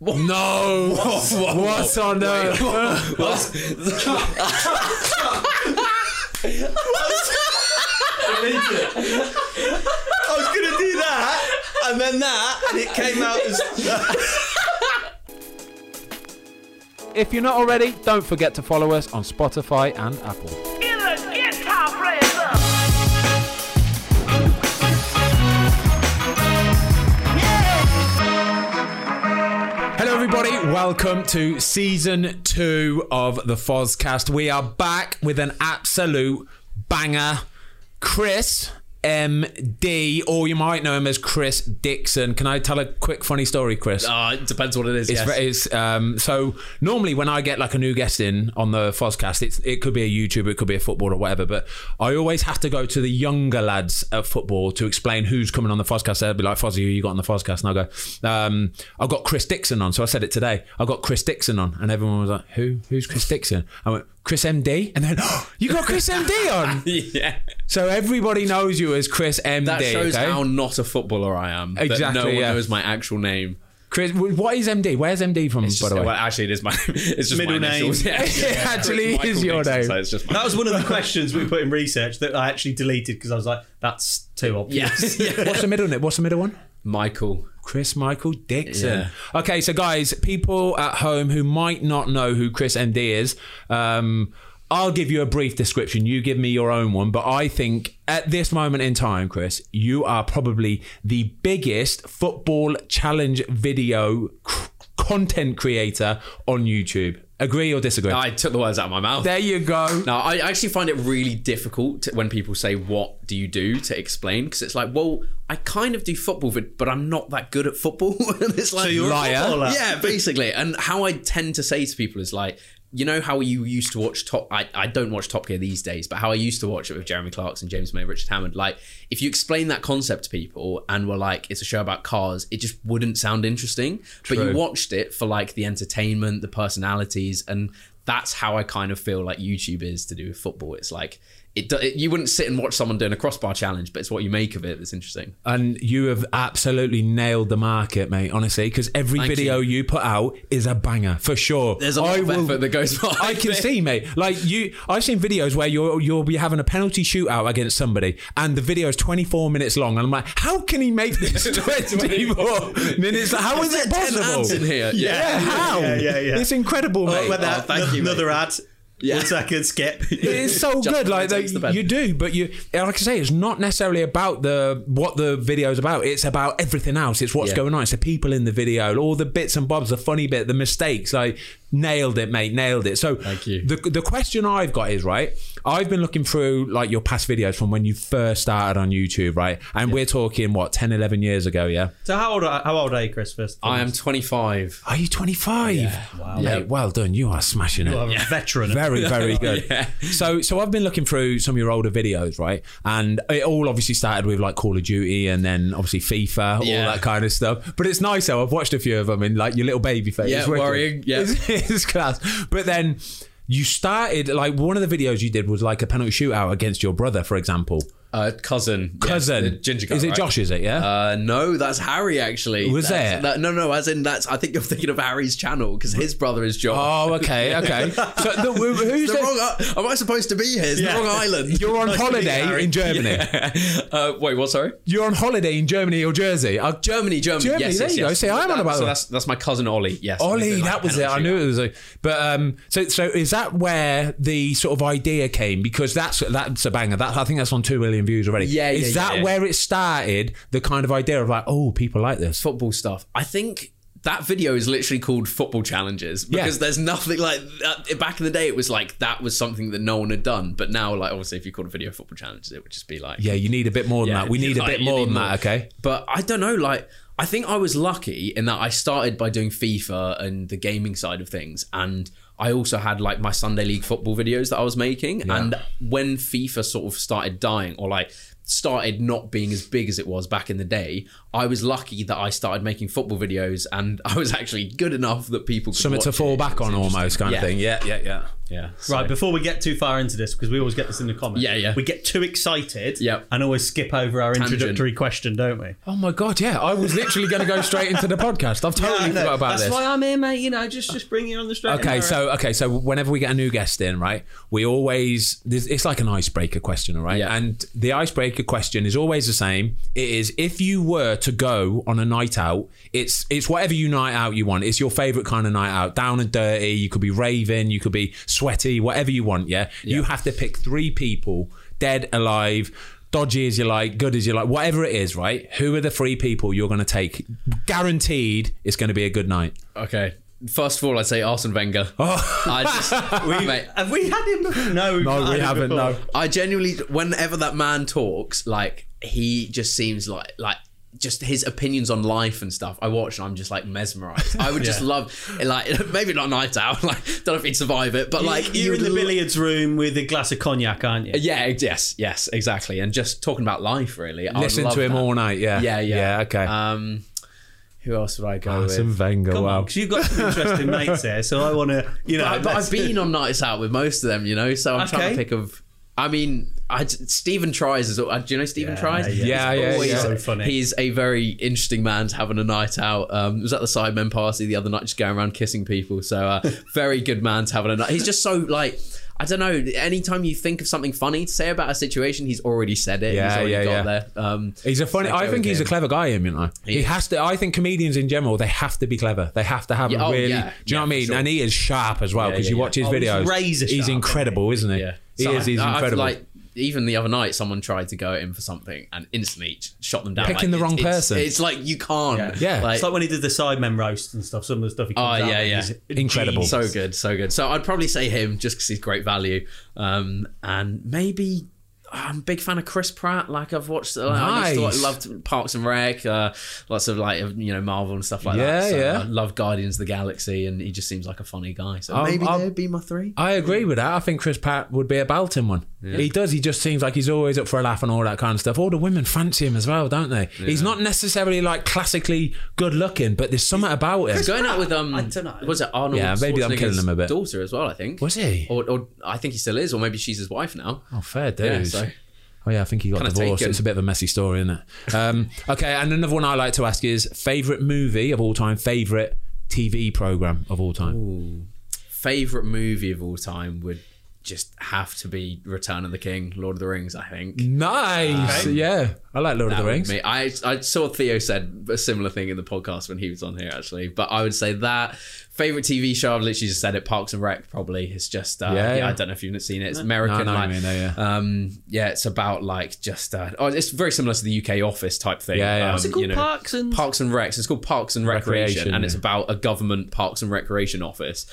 No. What's on earth? What? I was gonna do that, and then that, and it came out as. If you're not already, don't forget to follow us on Spotify and Apple. Welcome to season two of the Fozcast. We are back with an absolute banger. Chris MD, or you might know him as Chris Dixon. Can I tell a quick funny story, Chris? Uh, it depends what it is. It's, yes. it's um, so normally when I get like a new guest in on the Fozcast, it's it could be a YouTuber, it could be a footballer, or whatever. But I always have to go to the younger lads at football to explain who's coming on the Fozcast. They'll be like, "Fozzy, who you got on the Fozcast?" And I go, um, "I've got Chris Dixon on." So I said it today. I got Chris Dixon on, and everyone was like, "Who? Who's Chris Dixon?" I went, "Chris MD," and then oh, you got Chris MD on. yeah. So everybody knows you as Chris MD. That shows okay? how not a footballer I am. Exactly, no one yeah. knows my actual name. Chris. What is MD? Where's MD from? It's by the way, well, actually, it is my. It's just Middle my initials. name. Yeah, It actually Michael is your Dixon, name. So it's just That was one of the questions we put in research that I actually deleted because I was like, that's too obvious. yes. yeah. What's the middle name? What's the middle one? Michael. Chris Michael Dixon. Okay, so guys, people at home who might not know who Chris MD is, um, I'll give you a brief description. You give me your own one, but I think at this moment in time, Chris, you are probably the biggest football challenge video c- content creator on YouTube. Agree or disagree? I took the words out of my mouth. there you go. No, I actually find it really difficult to, when people say, "What do you do?" to explain because it's like, well, I kind of do football, but I'm not that good at football. it's like, you're a Liar. footballer. yeah, basically. And how I tend to say to people is like, you know how you used to watch Top. I, I don't watch Top Gear these days, but how I used to watch it with Jeremy Clarkson, James May, Richard Hammond. Like, if you explain that concept to people and were like, it's a show about cars, it just wouldn't sound interesting. But you watched it for like the entertainment, the personalities, and that's how I kind of feel like YouTube is to do with football. It's like it, do- it you wouldn't sit and watch someone doing a crossbar challenge, but it's what you make of it that's interesting. And you have absolutely nailed the market, mate. Honestly, because every Thank video you. put out is a banger for sure. There's a lot I of will- effort that goes behind I can it. see, mate. Like you, I've seen videos where you'll you'll be having a penalty shootout against somebody, and the video is 24 minutes long, and I'm like, how can he make this 24 minutes? How is it Ten ads possible? in here. Yeah, how? Yeah, yeah, yeah. It's incredible, oh, mate. But that, oh, thank you, another ad. Yeah. One second, skip. It's so good. Like they, the you do, but you like I say, it's not necessarily about the what the video's about. It's about everything else. It's what's Yeah. going on. It's the people in the video, all the bits and bobs, the funny bit, the mistakes. Like nailed it, mate. Nailed it. So Thank you. The the question I've got is right. I've been looking through like your past videos from when you first started on YouTube, right? And we're talking what 10, 11 years ago, yeah. So how old are, how old are you, Chris? First, I am 25. Are you twenty five? Wow. Mate, well done. You are smashing it. You're a veteran. Very, very good. So, so I've been looking through some of your older videos, right? And it all obviously started with like Call of Duty, and then obviously FIFA, all that kind of stuff. But it's nice though. I've watched a few of them in like your little baby face. Yeah, worrying, yeah. it's, it's class. But then. You started like one of the videos you did was like a penalty shootout against your brother, for example. Uh, cousin. Cousin, the ginger guy. is it right? Josh? Is it? Yeah. Uh, no, that's Harry actually. Was it? that- no, no, as in that's. I think you're thinking of Harry's channel because his brother is Josh. oh, okay, okay. So the, who's the the, wrong. Am I supposed to be here? It's Yeah. the wrong island. You're on Nice to you, holiday in Germany. uh, wait, what? Sorry. You're on holiday in Germany or Jersey. I, Germany, Germany. Germany, Yes, there yes, you go. yes. See, I'm on about so that. that's that's my cousin Ollie. Yes, Ollie, Like that was it. I knew it was a. But um, so so is that where the sort of idea came? Because that's that's a banger. That I think that's on two million views already. Yeah, Is yeah, that yeah. where it started? The kind of idea of like, oh, people like this. football stuff. I think that video is literally called football challenges because Yeah. there's nothing like that. back in the day. It was like that was something that no one had done, but now like obviously if you called a video football challenges, it would just be like Yeah, you need a bit more than Yeah, that. We need a bit more than more. that. Okay. But I don't know, like I think I was lucky in that I started by doing FIFA and the gaming side of things and I also had like my Sunday league football videos that I was making and when FIFA sort of started dying or like started not being as big as it was back in the day, I was lucky that I started making football videos and I was actually good enough that people could Something to fall it. back on, almost kind Yeah. of thing. Yeah, yeah, yeah. Yeah. so- Right, before we get too far into this, because we always get this in the comments. Yeah, yeah. We get too excited Yep. and always skip over our Tangent. introductory question, don't we? Oh my god, yeah. I was literally going to go straight into the podcast. I've totally I know. forgot about That's this. That's why I'm here, mate. You know, just just bring you on the straight. Okay, so okay, so whenever we get a new guest in, right, we always it's like an icebreaker question, all right? Yeah. And the icebreaker question is always the same. It is if you were to go on a night out, it's it's whatever you night out you want. It's your favorite kind of night out, down and dirty. You could be raving, you could be sweaty, whatever you want. Yeah, you have to pick three people, dead, alive. Dodgy as you like, good as you like, whatever it is, right? Who are the three people you're going to take? Guaranteed, it's going to be a good night. Okay. First of all, I'd say Arsene Wenger. Oh. I just, We- mate, have we had him before? No, No, we haven't. before. No. I genuinely, whenever that man talks, like he just seems like like just his opinions on life and stuff. I watch and I'm just like mesmerized. I would just Yeah. love, like maybe not night out, like don't know if he'd survive it, but like you're in the lo- billiards room with a glass of cognac, aren't you? Yeah, yes, yes, exactly, and just talking about life really. Listen to him that. all night, yeah. Yeah, yeah, Yeah, okay. Um, who else would I go Arsene with? Wenger, Come on, wow. because you've got some interesting mates here, so I want to, you know. But, but I've been on nights out with most of them, you know. So I'm trying to think of. I mean, I, Stephen Tries as well. Do you know Stephen Yeah, Tries? yeah. Yeah, He's yeah, always- yeah. So funny. He's a very interesting man to have on a night out. Um, was at the Sidemen party the other night, just going around kissing people. So uh, very good man to have on a night. He's just so like. I don't know. Anytime you think of something funny to say about a situation, he's already said it. Yeah, he's already yeah, got yeah. there. Um, He's a funny. I think with he's a clever guy. Him, you know. He, is. has to. I think comedians in general they have to be clever. They have to have Yeah, a oh, really. yeah. Do you know what I mean? sure. And he is sharp as well because yeah, you yeah. watch his Oh, he's videos. razor he's sharp, incredible, isn't he? Yeah, He So is. He's I- I've, incredible. like even the other night, someone tried to go at him for something and instantly shot them down. Picking Like, the wrong it's- person. It's, it's like you can't. Yeah. like, it's like when he did the Sidemen roast and stuff. Some of the stuff he Oh, comes out yeah, with yeah. Incredible. genius. so good, so good. So I'd probably say him just because he's great value, um, and maybe. I'm a big fan of Chris Pratt. Like I've watched, uh, I used to, like, loved Parks and Rec, uh, lots of like you know Marvel and stuff like Yeah, that. So yeah. I love Guardians of the Galaxy, and he just seems like a funny guy. So Um, maybe um, they'd be my three. I agree with that. I think Chris Pratt would be a belting one. He does. He just seems like he's always up for a laugh and all that kind of stuff. All the women fancy him as well, don't they? He's not necessarily like classically good looking, but there's something about him. He's going out with um, I dunno. was it Arnold? Yeah, maybe I'm killing Schwarzenegger's him a bit. Daughter as well, I think. Was he? Or, or I think he still is, or maybe she's his wife now. Oh, fair dude. Yeah, so Oh yeah, I think he got Kinda divorced. taken. It's a bit of a messy story, isn't it? Um, okay, and another one I like to ask is favorite movie of all time, favorite TV program of all time. favorite movie of all time would just have to be Return of the King, Lord of the Rings. I think. Nice, yeah. I like Lord of the Rings. be- I I saw Theo said a similar thing in the podcast when he was on here actually, but I would say that favorite TV show I've literally just said it Parks and Rec probably it's just uh, Yeah, yeah, yeah. I don't know if you've seen it it's American No, no, like I mean, no, yeah. um yeah it's about like just uh, oh it's very similar to the UK Office type thing Yeah, yeah. um, What's it called? you know, Parks and- Parks and Recs it's called Parks and Recreation, Recreation, and it's about a government Parks and Recreation office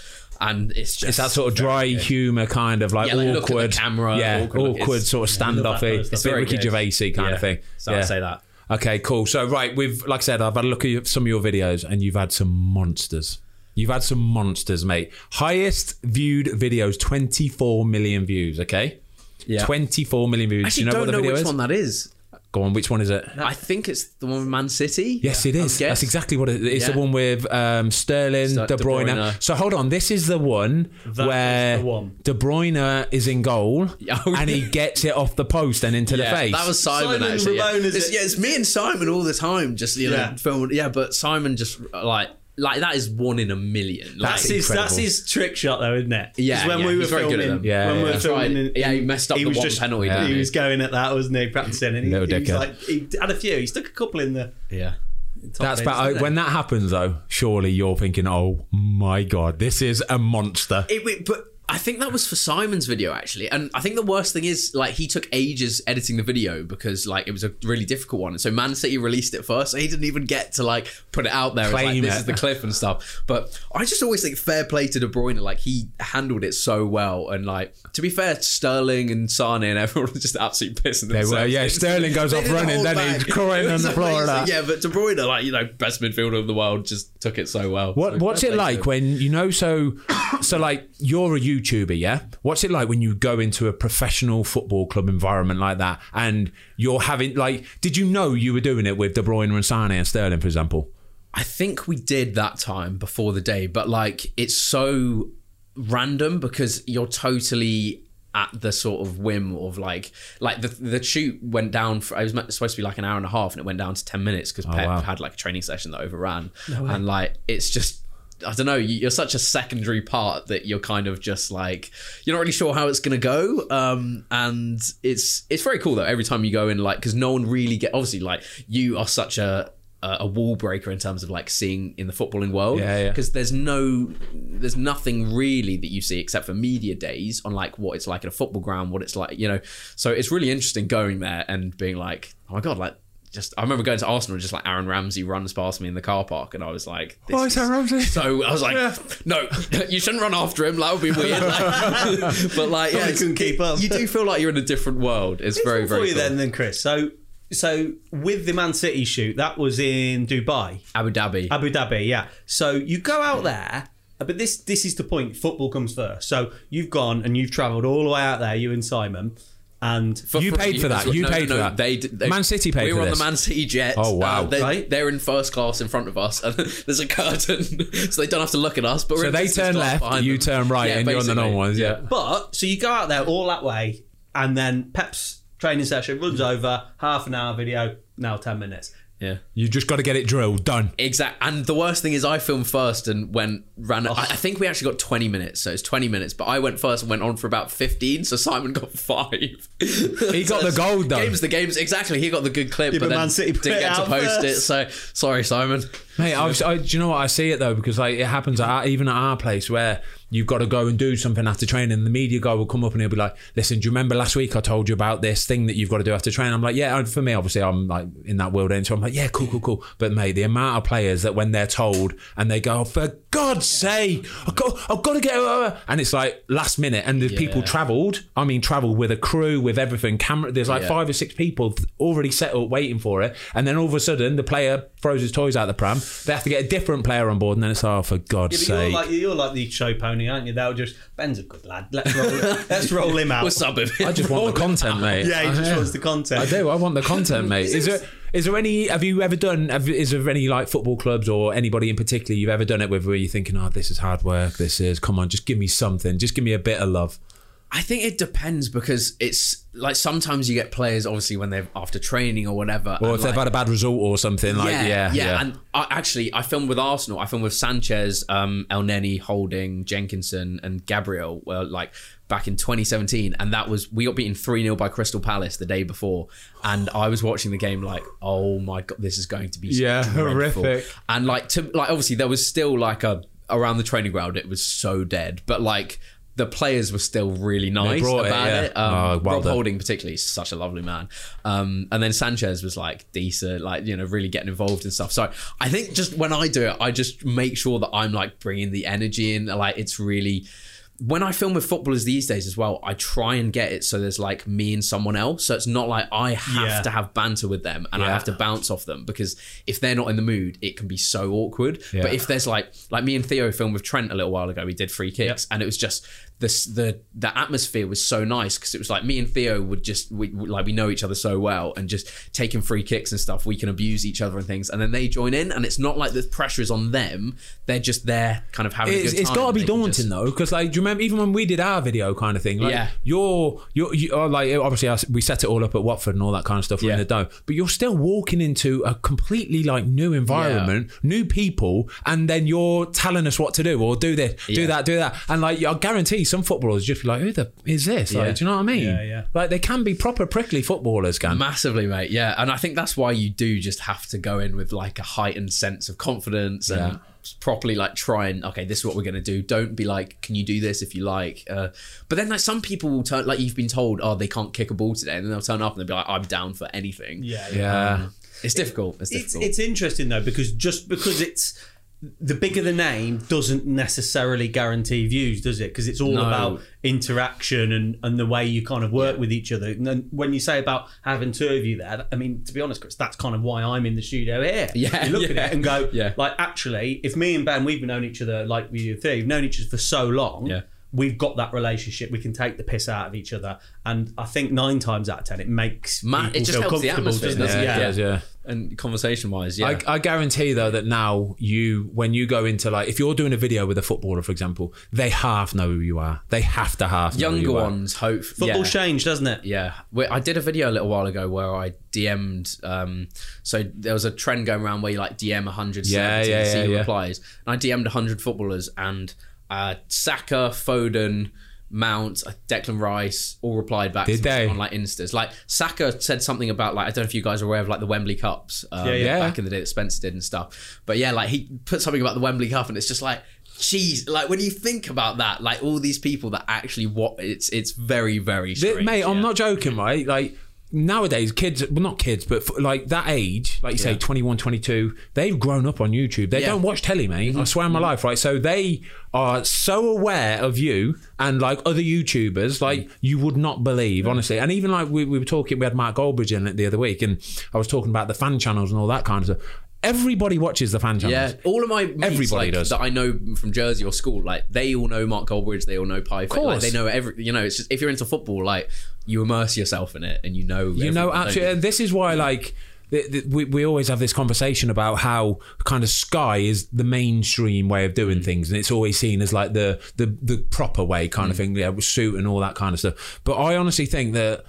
and it's just It's that sort of dry humour, kind of like Yeah, like, look at the awkward camera, yeah, awkward awkward, sort of standoffy. of It's a bit Very Ricky. Gervaisy kind Yeah. of thing. So yeah. I'd say that. Okay, cool. So right, we've like I said, I've had a look at some of your videos, and you've had some monsters. You've had some monsters, mate. Highest viewed videos, 24 million views. Okay, Yeah. 24 million views. Actually, Do you know don't what the know video which is? one that is. Go on, which one is it? I think it's the one with Man City. Yes, it I is. guess. That's exactly what it is. It's Yeah. the one with um, Sterling, Ster- De, De Bruyne. Bruyne. So hold on, this is the one That where is the one. De Bruyne is in goal Oh, and he gets it off the post and into Yeah, the face. that was Simon, Simon actually. Yeah. Ramon, is It's, it? yeah, it's me and Simon all the time, just you know, Yeah. filming. Yeah, but Simon just like like that is one in a million. Like, That's his, incredible. that's his trick shot, though, isn't it? Yeah, when yeah, we were he's very good at filming, them. Yeah, when yeah. we were That's filming, right. in- Yeah, he messed up the was one just, penalty, He he? was going at that, wasn't he? Practicing, and he, Little he was like, he had a few. He stuck a couple in the. yeah. Top That's bins, When he? that happens, though, surely you're thinking, "Oh my god, this is a monster." It, wait, but I think that was for Simon's video actually, and I think the worst thing is like he took ages editing the video because like it was a really difficult one, and so Man City released it first, so he didn't even get to like put it out there. Claim like, this it. is the clip and stuff. But I just always think fair play to De Bruyne, like he handled it so well, and like to be fair, Sterling and Sane and everyone was just absolutely pissing They were, yeah, Sterling goes off running, then back. he's crying on the floor. Yeah, but De Bruyne, like you know, best midfielder of the world, just took it so well. What So What's it like when you know? So, so like you're a YouTuber, yeah. What's it like when you go into a professional football club environment like that, and you're having like? Did you know you were doing it with De Bruyne and Sane and Sterling, for example? I think we did that time before the day, but like it's so random because you're totally at the sort of whim of like like the the shoot went down for it was supposed to be like an hour and a half and it went down to 10 minutes because oh, Pep wow. had like a training session that overran and like it's just I don't know. you- You're such a secondary part that you're kind of just like you're not really sure how it's gonna go. Um, and it's it's very cool though. Every time you go in, like, because no one really get obviously like you are such a a wall breaker in terms of like seeing in the footballing world. Yeah, yeah. Because there's no there's nothing really that you see except for media days on like what it's like at a football ground, what it's like, you know. So it's really interesting going there and being like, oh my god, like. Just, I remember going to Arsenal and just like Aaron Ramsey runs past me in the car park, and I was like, this Oh, it's is- Aaron Ramsey. so I was like, no, you shouldn't run after him. That would be weird. Like, but like, yeah, Probably it's- couldn't keep up. You do feel like you're in a different world. It's very, for very you cool. then, then Chris. So, so with the Man City shoot, that was in Dubai, Abu Dhabi. Abu Dhabi. Yeah. So you go out there, but this this is the point. Football comes first. So you've gone and you've travelled all the way out there, you and Simon, and For- You paid for that. You no, paid no, for no, that. They, did- they Man City paid We for were on this. the Man City jet. Oh, wow. Uh, they, Right. They're in first class in front of us, and there's a curtain, so they don't have to look at us. But we're So in they turn left, behind you them. turn right, and you're on the normal ones. Yeah. But so you go out there all that way, and then Pep's training session runs over half an hour video. Now ten minutes. Yeah. You just got to get it drilled. Done. Exact. And the worst thing is, I filmed first and went ran. I, oh. I think we actually got 20 minutes, so it's 20 minutes. But I went first and went on for about 15, so Simon got five. He got the gold, though. Games the games exactly. He got the good clip, Yeah, but, but then Man City put didn't it get to out post it. So sorry, Simon. Mate, I, was, I, do you know what I see it though because like it happens at our, even at our place where you've got to go and do something after training. And the media guy will come up and he'll be like, "Listen, do you remember last week I told you about this thing that you've got to do after training?" I'm like, "Yeah." and For me, obviously, I'm like in that world, and so I'm like, "Yeah, cool, cool, cool." But mate, the amount of players that when they're told and they go, oh, "For God's sake, I've got, I've got to get," over," and it's like last minute, and the people travelled. I mean, travelled with a crew, with everything, camera. There's like Yeah. five or six people already set up waiting for it, and then all of a sudden the player throws his toys out the pram. They have to get a different player on board, and then it's oh, for God's Yeah, but sake. you're like you're like the show pony, aren't you? They'll just Ben's a good lad. Let's roll. let's roll him out. We'll sub him. I just want the content, mate. yeah, he I, just wants the content. I do. I want the content, mate. Is there is there any? Have you ever done? Have, is there any like football clubs or anybody in particular you've ever done it with where you're thinking, oh, this is hard work. This is come on, just give me something. Just give me a bit of love. I think it depends because it's like sometimes you get players obviously when they're after training or whatever. Or if they've had a bad result or something, like yeah, yeah. yeah, And I, actually, I filmed with Arsenal. I filmed with Sanchez, um, Elneny, Holding, Jenkinson, and Gabriel. Well, like back in 2017, and that was we got beaten three 0 by Crystal Palace the day before, and I was watching the game like, oh my god, this is going to be Yeah, dreadful. horrific. And like to like obviously there was still like a around the training ground it was so dead, but like. The players were still really nice brought it, about yeah. it. Um, Oh, well Rob done. Holding particularly is such a lovely man. Um, and then Sanchez was like decent, like you know, really getting involved and stuff. So I think just when I do it, I just make sure that I'm like bringing the energy in. Like it's really. When I film with footballers these days as well, I try and get it so there's like me and someone else. So it's not like I have Yeah. to have banter with them and I have to bounce off them because if they're not in the mood, it can be so awkward. Yeah. But if there's like like me and Theo filmed with Trent a little while ago, we did free kicks and it was just this the the atmosphere was so nice because it was like me and Theo would just we like we know each other so well and just taking free kicks and stuff we can abuse each other and things and then they join in and it's not like the pressure is on them they're just there kind of having It's, a good it's got to be daunting just- though, because like, do you remember even when we did our video kind of thing? Like, Yeah. You're you're you are like obviously us- we set it all up at Watford and all that kind of stuff. We're in Yeah. the dome, but you're still walking into a completely like new environment, new people, and then you're telling us what to do or do this, do that, do that, and like I guarantee some footballers just be like, who the is this? Like, Yeah. do you know what I mean? Yeah, yeah. Like they can be proper prickly footballers, can. Massively, mate. Yeah, and I think that's why you do just have to go in with like a heightened sense of confidence and properly like try and okay, this is what we're gonna do. Don't be like, can you do this if you like? Uh, but then like some people will turn like you've been told, oh, they can't kick a ball today, and then they'll turn up and they'll be like, I'm down for anything. yeah, yeah. it's difficult. It's It's, difficult. it's interesting though because just because it's the bigger the name doesn't necessarily guarantee views, does it? Because it's all No. about interaction and, and the way you kind of work with each other. And then when you say about having two of you there, I mean, to be honest, Chris, that's kind of why I'm in the studio here. Yeah, you look yeah. at it and go, Yeah. like, actually, if me and Ben we've known each other like we do, we've known each other for so long. Yeah. We've got that relationship. We can take the piss out of each other, and I think nine times out of ten, it makes Ma- it just feel helps the comfortable, atmosphere, doesn't it? doesn't? Yeah, it does, yeah. And conversation wise, yeah. I, I guarantee though that now you, when you go into like, if you're doing a video with a footballer, for example, they half know who you are. They have to half know who Younger you are. ones hope football yeah. changed, doesn't it? Yeah, Well, I did a video a little while ago where I DM'd. Um, so there was a trend going around where you like DM hundred Yeah, celebrities, yeah, see yeah, who yeah. replies, and I DM'd hundred footballers, and uh, Saka, Foden, Mount, uh, Declan Rice all replied back Did to they? on like instas. Like Saka said something about like I don't know if you guys are aware of like the Wembley Cups, um, Yeah, yeah. back in the day that Spencer did and stuff. But yeah, like he put something about the Wembley Cup, and it's just like. Jeez, like when you think about that, like all these people that actually what it's it's very very strange. mate, I'm yeah. not joking, right? Like nowadays, kids, well, not kids, but f- like that age, like you say, Yeah. 21, 22, they've grown up on YouTube. They Yeah. Mm-hmm. don't watch telly, mate. I swear on my life, right? So they are so aware of you and like other YouTubers, like Mm. you would not believe, honestly. And even like we, we were talking, we had Mark Goldbridge in it the other week, and I was talking about the fan channels and all that kind of stuff. Everybody watches the fan channels. Yeah, all of my mates, Everybody like, does. that I know from Jersey or school. Like they all know Mark Goldbridge, they all know Pie. course. Like, they know every. You know, it's just if you're into football, like you immerse yourself in it and you know. You know, actually, this is why, like, we, we always have this conversation about how kind of Sky is the mainstream way of Mm. doing things, and it's always seen as like the the, the proper way kind Mm. of thing, yeah, with suit and all that kind of stuff. But I honestly think that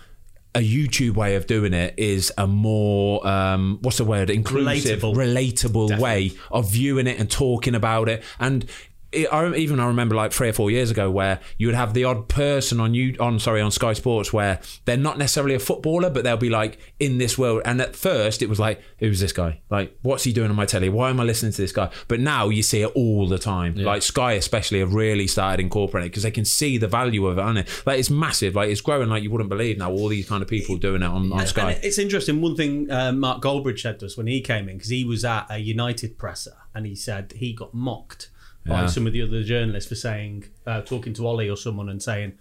a YouTube way of doing it is a more um, what's the word inclusive, Relatable. relatable way of viewing it and talking about it. And it, I even I remember like three or four years ago where you would have the odd person on you on sorry on Sky Sports where they're not necessarily a footballer but they'll be like in this world. And at first it was like who's this guy? Like what's he doing on my telly? Why am I listening to this guy? But now you see it all the time. Like Sky especially have really started incorporating it because they can see the value of it. On it like it's massive. Like it's growing like you wouldn't believe now. All these kind of people doing it on, on And Sky. it's interesting. One thing uh, Mark Goldbridge said to us when he came in, because he was at a United presser, and he said he got mocked by some of the other journalists for saying, uh, talking to Ollie or someone and saying,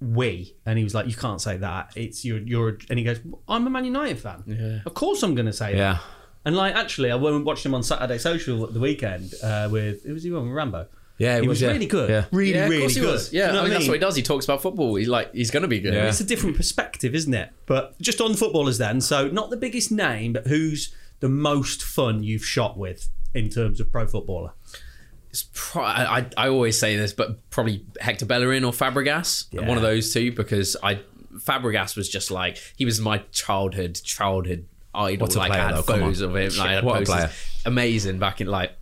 "we," and he was like, "You can't say that. It's you're you're." And he goes, "I'm a Man United fan. Yeah. Of course I'm going to say Yeah. that." And like, actually, I went and watched him on Saturday Social at the weekend uh, with who was he on Rambo? Yeah, he was, was, yeah. really good. Yeah. Really, yeah, of really course he good. was. Yeah, You know I mean, what that's what he does. He talks about football. He like he's going to be good. Yeah. It's a different perspective, isn't it? But just on footballers then. So not the biggest name, but who's the most fun you've shot with in terms of pro footballer? It's pro- I, I always say this, but probably Hector Bellerin or Fabregas, Yeah. one of those two, because I Fabregas was just like he was my childhood childhood idol. What a like player, I had though, photos of him. Like, What a player. Amazing back in like.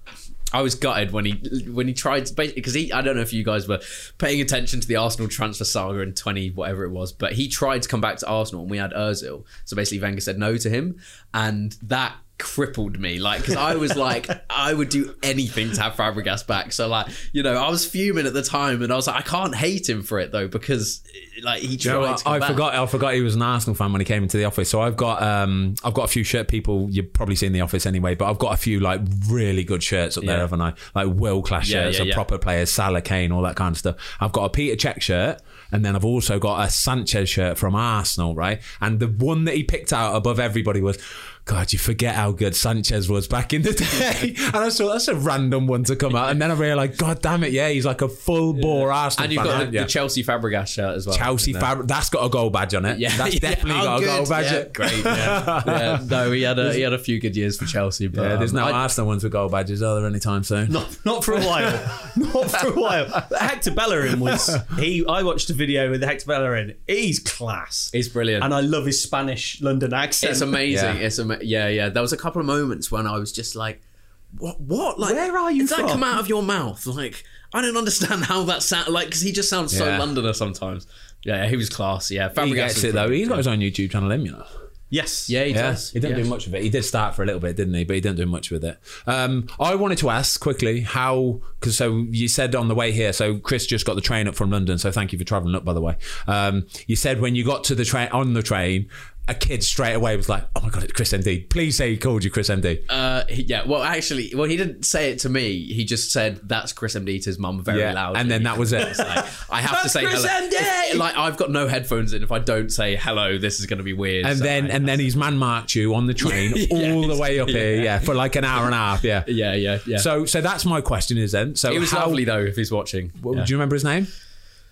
I was gutted when he when he tried because he I don't know if you guys were paying attention to the Arsenal transfer saga in twenty whatever it was, but he tried to come back to Arsenal and we had Özil. So basically, Wenger said no to him, and that crippled me. Like because I was like I would do anything to have Fabregas back. So like you know I was fuming at the time, and I was like I can't hate him for it though because like he Do you know tried. to I back. forgot. I forgot he was an Arsenal fan when he came into the office. So I've got, um, I've got a few shirt people. You've probably seen the office anyway, but I've got a few like really good shirts up there, Yeah. haven't I? Like world class Yeah, shirts yeah, of proper players, Salah, Kane, all that kind of stuff. I've got a Peter Cech shirt, and then I've also got a Sanchez shirt from Arsenal, right? And the one that he picked out above everybody was. God, you forget how good Sanchez was back in the day. and I thought that's a random one to come out. And then I realised, God damn it, yeah, he's like a full bore Arsenal And you've fan. got the, you? the Chelsea Fabregas shirt as well. Chelsea fabric. That's got a gold badge on it. Yeah, that's yeah. definitely Oh, got a good. gold badge. Yeah, great. Yeah. yeah. No, he had a he had a few good years for Chelsea, but Yeah, there's um, no I- Arsenal ones with gold badges, are there, anytime soon? Not, not for a while. not for a while. Hector Bellerin was he. I watched a video with Hector Bellerin. He's class. He's brilliant. and I love his Spanish London accent. It's amazing. Yeah. It's ama- yeah, yeah. There was a couple of moments when I was just like, "What? What? Like, Where are you Did that come out of your mouth? Like, I don't understand how that sound. Like, because he just sounds so Londoner sometimes. Yeah, yeah, he was class. Yeah, Fabregas He gets was it though. brilliant. He's got his own YouTube channel, him, you know. Yes. Yeah, he Yeah, does. he didn't yeah. do much of it. He did start for a little bit, didn't he? But he didn't do much with it. Um, I wanted to ask quickly how, because so you said on the way here. So Chris just got the train up from London. So thank you for travelling up, by the way. Um, you said when you got to the train on the train, a kid straight away was like, "Oh my god, it's Chris MD." Please say he called you Chris MD. Uh, he- yeah. Well, actually, well, he didn't say it to me. He just said that's Chris MD to his mum very Yeah, loud, and then that was it. Like, I have to say Chris hello. MD! If- like I've got no headphones in. If I don't say hello, this is going to be weird. and So then I- and then he's man marked you on the train Yeah, all the way up yeah. here, yeah, for like an hour and a half, yeah. yeah, yeah, yeah. So so that's my question is then. So it was how, lovely though. If he's watching, What, Yeah. Do you remember his name?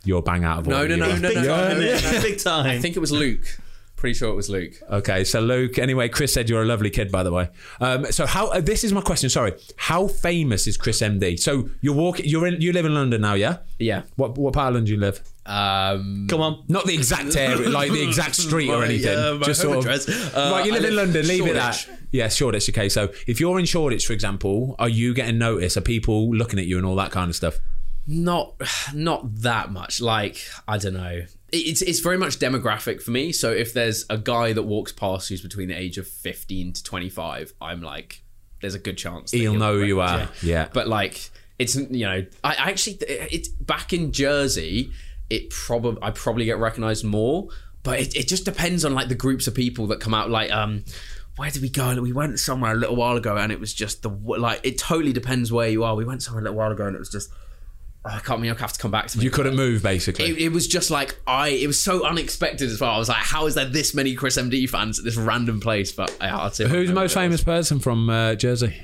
You're bang out of No, order. no, you no, are. no, Big no. time, Yeah. innit? Big time. I think it was Luke. Pretty sure it was Luke. Okay, so Luke. Anyway, Chris said you're a lovely kid, by the way. Um, so how? Uh, this is my question. Sorry, how famous is Chris MD? So you're walking. You're in. You live in London now, yeah? Yeah. What what part of London do you live? Um, Come on. Not the exact area, like the exact street or anything. uh, my Just home sort of. address. Uh, right, you I live in London. Leave it Shoreditch. that. Yeah, Shoreditch. Okay, so if you're in Shoreditch, for example, are you getting noticed? Are people looking at you and all that kind of stuff? Not not that much like i don't know it's it's very much demographic for me so if there's a guy that walks past who's between the age of 15 to 25 i'm like there's a good chance that He'll know who you are. recognize- Yeah. but like it's you know i I actually it's back in jersey it probably i probably get recognized more but it, it just depends on like the groups of people that come out like um where did we go? We went somewhere a little while ago, and it was just the like. It totally depends where you are. We went somewhere a little while ago, and it was just I can't mean I have to come back to me. You couldn't move, basically. It, it was just like I. It was so unexpected as well. I was like, "How is there this many Chris MD fans at this random place?" But yeah, I'd say Who's the most famous person from uh, Jersey?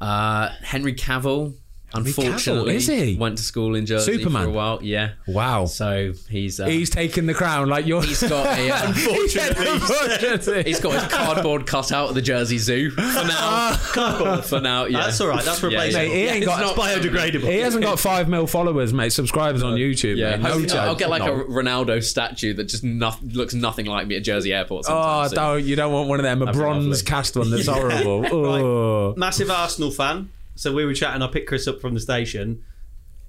Uh, Henry Cavill. Unfortunately, Cavill, is he? went to school in Jersey Superman. for a while. Yeah. Wow. So he's uh, He's taking the crown like you're. he's got a. Uh, Unfortunately. He's got his cardboard cut out of the Jersey Zoo for now. for now, yeah. That's all right. That's Yeah, yeah. replaceable. Mate, he ain't it's got. not- biodegradable. He hasn't got five mil followers, mate. Subscribers on YouTube. Yeah, mate. No hopefully I'll get like No. a Ronaldo statue that just no, looks nothing like me at Jersey Airport. Oh, sometime don't, you don't want one of them. A That'd bronze cast one that's horrible. Oh. Massive Arsenal fan. So we were chatting. I picked Chris up from the station.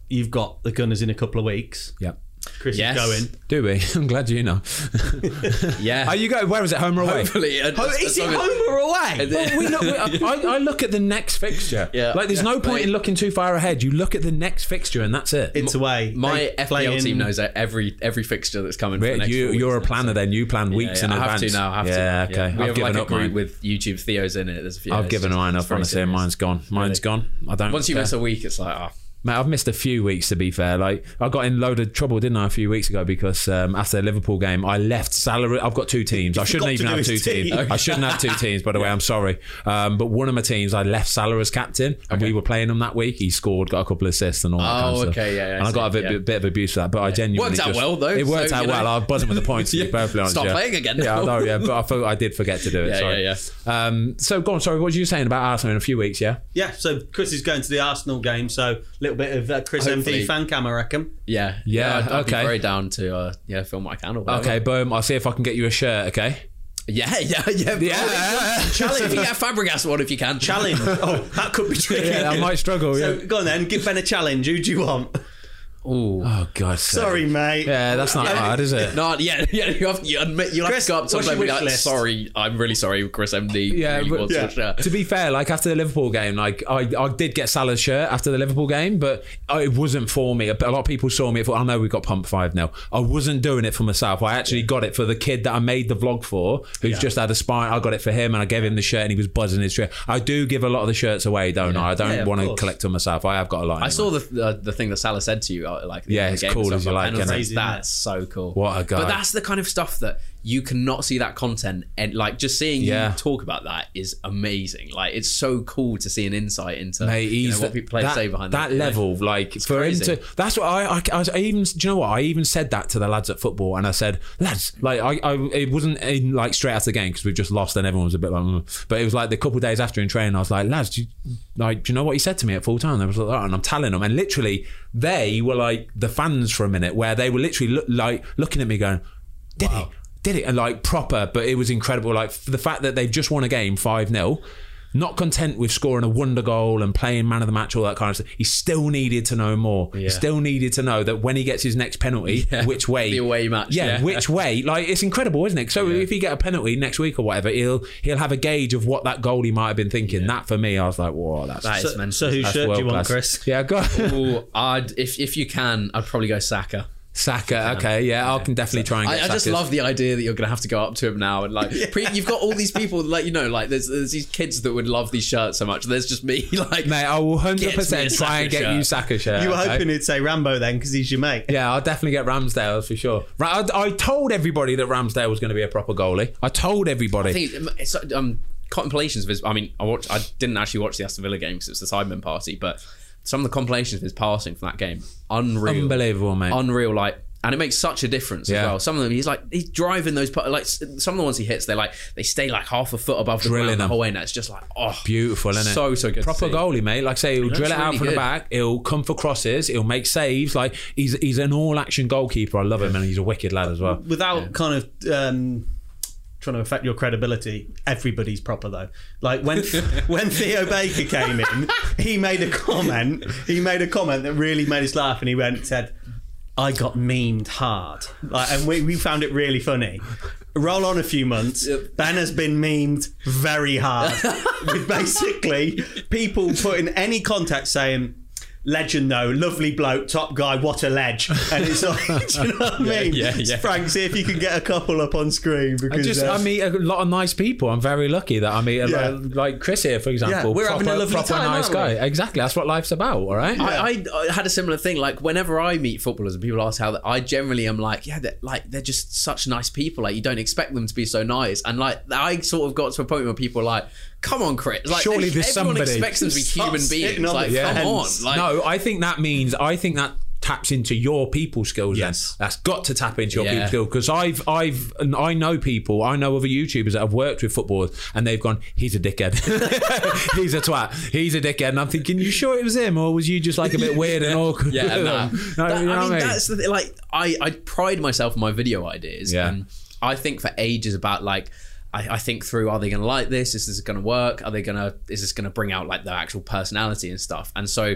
You've got the Gunners in a couple of weeks. Yeah. Chris Yes. is going. Do we? I'm glad you know. Yeah. Are you going? Where is it? Home or away? Hopefully, uh, Oh, is it long home or away? Well, we look, we- I, I look at the next fixture. Yeah. Like, there's no point in looking too far ahead. You look at the next fixture, and that's it. It's away. My They FPL team knows every every fixture that's coming. For the next you, four you're a weeks now, planner so- then. You plan Yeah, weeks yeah, in I advance. have to now. I have yeah, to. okay. We I've have given like up a group mine. with YouTube Theo's in it. There's a few. I've given just- mine it's up. very Honestly, serious. mine's gone. Mine's gone. I don't. Once you miss a week, it's like, oh, Mate, I've missed a few weeks to be fair. Like I got in load of trouble, didn't I, a few weeks ago because um, after the Liverpool game, I left salary. I've got two teams. I shouldn't even have two teams. team. I shouldn't have two teams. By the way, I'm sorry. Um, but one of my teams, I left Salah as captain, and we were playing him that week. He scored, got a couple of assists, and all that kind of Oh, stuff. okay, yeah, yeah, I and I got a bit, yeah. bit of abuse for that, but I genuinely Worked out just- well, though, It worked so, out well. know. I was buzzing with the points. To be Yeah. perfectly honest, Stop yeah. playing again Yeah. I know, yeah, but I thought I did forget to do it. Yeah, sorry. yeah, Um, so go on. Sorry, what were you saying about Arsenal in a few weeks? Yeah. Yeah, so Chris is going to the Arsenal game, so a little bit of uh, Chris Hopefully. MD fan cam, I reckon. yeah, Yeah, I'd, I'd okay. Be very down to uh, yeah, film what I can. Or whatever. Okay, boom. I'll see if I can get you a shirt. Okay. Yeah, yeah, yeah. Yeah. Challenge. yeah, Fabregas one if you can. Challenge. oh, that could be tricky. Yeah, I might struggle. So Yeah. go on then, give Ben a challenge. Who do you want? Ooh. Oh God. Sorry, mate. Yeah, that's not hard, is it? No, yeah, yeah. You have, you admit you'll Chris, have to go up to what's someone and be like, list? "Sorry, I'm really sorry, Chris MD." Yeah, really but- wants yeah. your shirt." To be fair, like after the Liverpool game, like I, I did get Salah's shirt after the Liverpool game, but oh, it wasn't for me. A lot of people saw me. Thought, I know we got pumped five 0 I wasn't doing it for myself. I actually got it for the kid that I made the vlog for, who's just had a spine. I got it for him, and I gave him the shirt, and he was buzzing his shirt. I do give a lot of the shirts away, don't I? I don't Yeah, want to collect them myself. I have got a lot. I saw the, the the thing that Salah said to you, like Yeah, it's cool as you like, and That's so cool. What a guy. But that's the kind of stuff that you cannot see that content, and like just seeing Yeah. you talk about that is amazing. Like it's so cool to see an insight into Mate, you know, what people players that, say behind that know. level. Like for crazy. him to, that's what I, I, I, even. Do you know what? I even said that to the lads at football, and I said, lads, like I, I it wasn't in like straight after the game because we've just lost, and everyone was a bit like, "Mm." but it was like the couple of days after in training, I was like, lads, do you, like, do you know what he said to me at full time? I was like, that, and I'm telling them, and literally they were like the fans for a minute, where they were literally look, like looking at me going, did he? Did it? And like proper, but it was incredible. Like the fact that they've just won a game 5 0, not content with scoring a wonder goal and playing man of the match, all that kind of stuff. He still needed to know more. He still needed to know that when he gets his next penalty, Yeah. which way. The away match, Yeah, yeah. which way. Like it's incredible, isn't it? So if he get a penalty next week or whatever, he'll he'll have a gauge of what that goalie might have been thinking. That for me, I was like, whoa, that's, That is So, mental. so whose that's shirt do you want, class. Chris? Yeah, go Ooh, I'd if if you can, I'd probably go Saka. Saka. Okay, yeah, I can definitely try and get I, I just love the idea that you're going to have to go up to him now and like pre, you've got all these people like you know like there's, there's these kids that would love these shirts so much. There's just me like Mate, I will hundred percent a try and Saka get you. Saka shirt. You were okay? hoping he'd say Rambo then because he's your mate. Yeah, I'll definitely get Ramsdale for sure. Ra- I, I told everybody that Ramsdale was going to be a proper goalie. I told everybody. I think it's um compilations of his. I mean, I watched. I didn't actually watch the Aston Villa game because it was the Sidemen party, but some of the compilations of his passing from that game, unreal, Unbelievable, mate. unreal. Like and it makes such a difference Yeah. as well. Some of them, he's like he's driving those like some of the ones he hits, they like they stay like half a foot above the Drilling ground the them. whole way, and it's just like oh, Beautiful, isn't it? So so good. Proper see. goalie, mate. Like I say, he'll drill it out really from the back. He'll come for crosses. He'll make saves. Like he's he's an all action goalkeeper. I love him, and he's a wicked lad as well. without kind of um, trying to affect your credibility, everybody's proper though. Like when when Theo Baker came in, he made a comment. He made a comment that really made us laugh, and he went and said, "I got memed hard," like, and we, we found it really funny. Roll on a few months. Ben has been memed very hard with basically people putting any context saying. Legend though, lovely bloke, top guy, what a ledge. And it's like, do you know what I mean? yeah, yeah. Frank, see if you can get a couple up on screen I because just uh, I meet a lot of nice people. I'm very lucky that I meet a, Yeah. like Chris here, for example. Yeah, we're having a lovely proper time, nice guy. Exactly. That's what life's about. All right. I, I, I had a similar thing. Like whenever I meet footballers and people ask how, that, I generally am like, yeah, they're, like they're just such nice people. Like you don't expect them to be so nice. And like I sort of got to a point where people are like, come on, Chris. Like Surely they- there's everyone somebody- expects them to be human sitting beings. Like the come on. Like no, I think that means I think that taps into your people skills. then. Yes. that's got to tap into your Yeah. people skills because I've I've and I know people. I know other YouTubers that have worked with footballers and they've gone, he's a dickhead, he's a twat, he's a dickhead, and I'm thinking, you sure it was him or was you just like a bit weird and awkward? Yeah, with nah. No, That- you know I what mean, that's the. Like, I, I pride myself in my video ideas. Yeah. And I think for ages about like, I, I think through, are they going to like this? Is this going to work? Are they going to, is this going to bring out like their actual personality and stuff? And so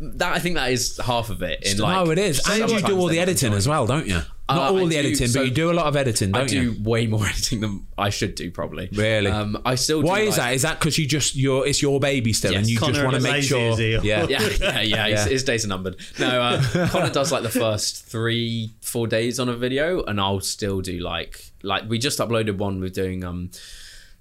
that, I think that is half of it. In like, no, it is, and you do all the editing as well, don't you? Uh, Not all I the do, editing, so- but you do a lot of editing, don't I do you? way more editing than I should do, probably. Really? Um, I still. Why do, is like- that? Is that because you just you're it's your baby still, Yes. and you just want to make lazy, sure? is he? Yeah, yeah, yeah, yeah. His, Yeah. his days are numbered. No, uh, Connor does like the first three, four days on a video, and I'll still do like, like we just uploaded one with doing um,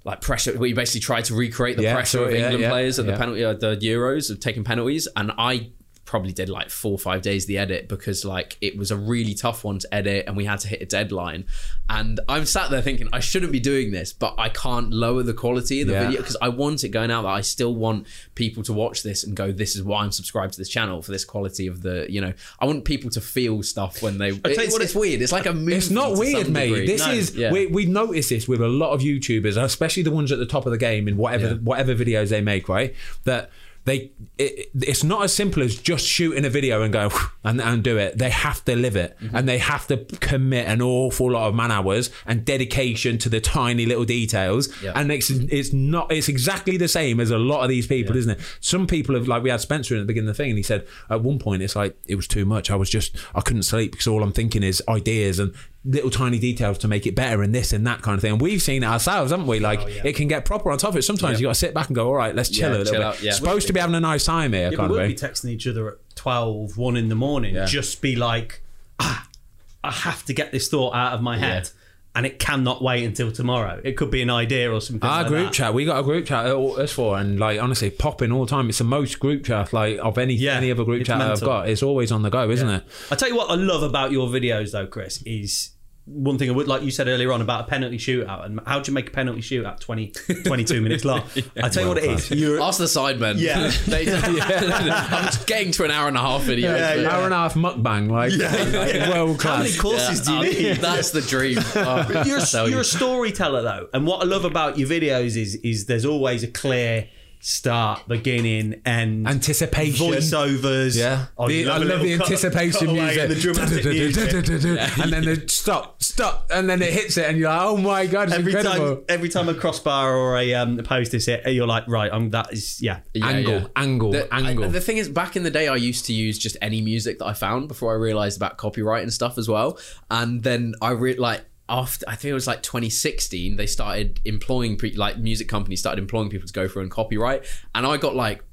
like pressure. We basically tried to recreate the Yeah, pressure so, of yeah, England yeah, players at yeah. the penalty, uh, the Euros of taking penalties, and I probably did like four or five days the edit because like it was a really tough one to edit and we had to hit a deadline and i'm sat there thinking i shouldn't be doing this but i can't lower the quality of the Yeah. video because I want it going out that I still want people to watch this and go, this is why I'm subscribed to this channel for this quality of the, you know, I want people to feel stuff when they. you It's, what, it's weird. It's like a movie. It's not weird, mate. degree. This No, is yeah. we we notice this with a lot of YouTubers, especially the ones at the top of the game in whatever Yeah. whatever videos they make, right? That they it, it's not as simple as just shooting a video and go and, and do it. They have to live it, Mm-hmm. and they have to commit an awful lot of man hours and dedication to the tiny little details. Yeah. And it's it's not it's exactly the same as a lot of these people, isn't it? Some people have like we had Spencer in at the beginning of the thing, and he said at one point it's like it was too much. I was just I couldn't sleep because all I'm thinking is ideas and little tiny details to make it better and this and that kind of thing. And we've seen it ourselves, haven't we? Like it can get proper on top of it. Sometimes you got to sit back and go, all right, let's chill Yeah, a little chill bit. out, yeah. Supposed to be having a nice time here, Yeah, kind we'll be texting each other at 12, 1 in the morning. Yeah. Just be like, ah, I have to get this thought out of my head. And it cannot wait until tomorrow. It could be an idea or something. Our like group that. chat, we got a group chat us for, and like honestly, popping all the time. It's the most group chat like of any Yeah, any other group chat I've got. It's always on the go, isn't it? I tell you what I love about your videos though, Chris, is one thing I would like you said earlier on about a penalty shootout and how do you make a penalty shootout 20, 22 minutes long. I tell you what it is. You're, Ask the sidemen. Yeah. they, I'm just getting to an hour and a half video. Yeah, yeah. Hour and a half mukbang, like, like world class how many class. courses do you need? That's the dream. Oh, you're, a, you're you. a storyteller though, and what I love about your videos is is there's always a clear start, beginning, end, Anticipation. voiceovers. Yeah, Oh, The- you I love the little cut- anticipation music. and the dramatic music. and then the stop, stop, and then it hits it, and you're like, "Oh my god, it's Every incredible!" time, every time a crossbar or a, um, a post is hit, you're like, right, I'm that is yeah. Yeah, angle, yeah. angle, The, angle. I- the thing is, back in the day, I used to use just any music that I found before I realized about copyright and stuff as well. And then I re- like after I think it was like 2016, they started employing pe- like music companies started employing people to go through and copyright, and I got like.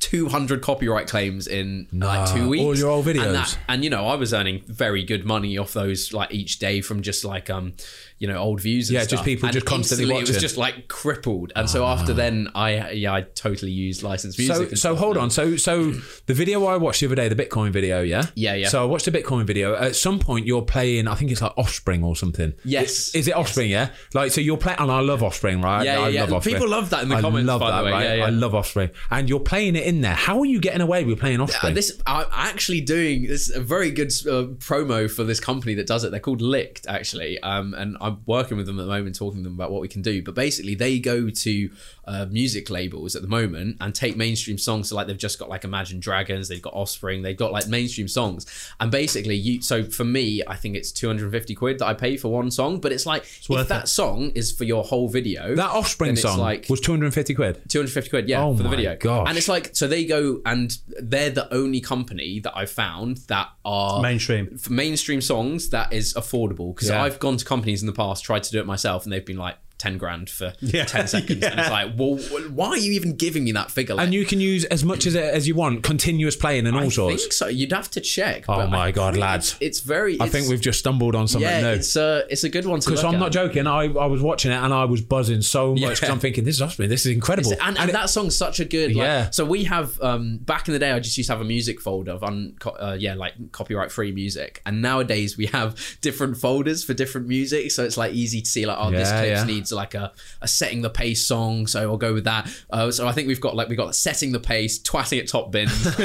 200 copyright claims in like two weeks. all your old And, videos? that- and you know, I was earning very good money off those like each day from just like um, you know old views. And Yeah, just people And just constantly instantly It was just like crippled, and so after then, I yeah, I totally used licensed music. So, so stuff hold now. on. So, so the video I watched the other day, the Bitcoin video, yeah, Yeah, yeah. So I watched the Bitcoin video. At some point, you're playing. I think it's like Offspring or something. Yes. Is, is it Offspring? Yeah. Like, so you're playing, and I love Offspring, right? Yeah, yeah, I yeah. love Offspring. People love that in the I comments, love by the that, right? Yeah, yeah. I love Offspring, and you're playing it in there. How are you getting away with playing Uh, Offspring? this I'm actually doing this is a very good uh, promo for this company that does it. They're called Lickd actually, um, and I'm working with them at the moment, talking to them about what we can do. But basically, they go to uh, music labels at the moment and take mainstream songs. So like they've just got like Imagine Dragons, they've got Offspring, they've got like mainstream songs, and basically you. So for me, I think it's 250 quid that I pay for one song, but it's like if that it. song is for your whole video, that Offspring song like was 250 quid. 250 quid, yeah, Oh for the video. gosh. And it's like, so they go and they're the only company that I've found that are Mainstream. for mainstream songs that is affordable. Because Yeah. I've gone to companies in the past, tried to do it myself, and they've been like, 10 grand for Yeah. 10 seconds. And it's like, well, why are you even giving me that figure? Like, And you can use as much as as you want, continuous playing and all I sorts. think so. You'd have to check. Oh my I God, lads. It's, it's very. I think we've just stumbled on something Yeah, new. it's, uh, it's a good one to Because I'm at. not joking. I, I was watching it and I was buzzing so much because Yeah. I'm thinking this is Offspring. This is incredible. and, and, it- that song's such a good like, Yeah. so we have um back in the day i just used to have a music folder of un, uh, yeah like copyright free music and nowadays we have different folders for different music so it's like easy to see like oh this Yeah, clip yeah. Needs like a, a setting the pace song so i'll go with that uh, so i think we've got like we've got setting the pace twatting at top bins, um,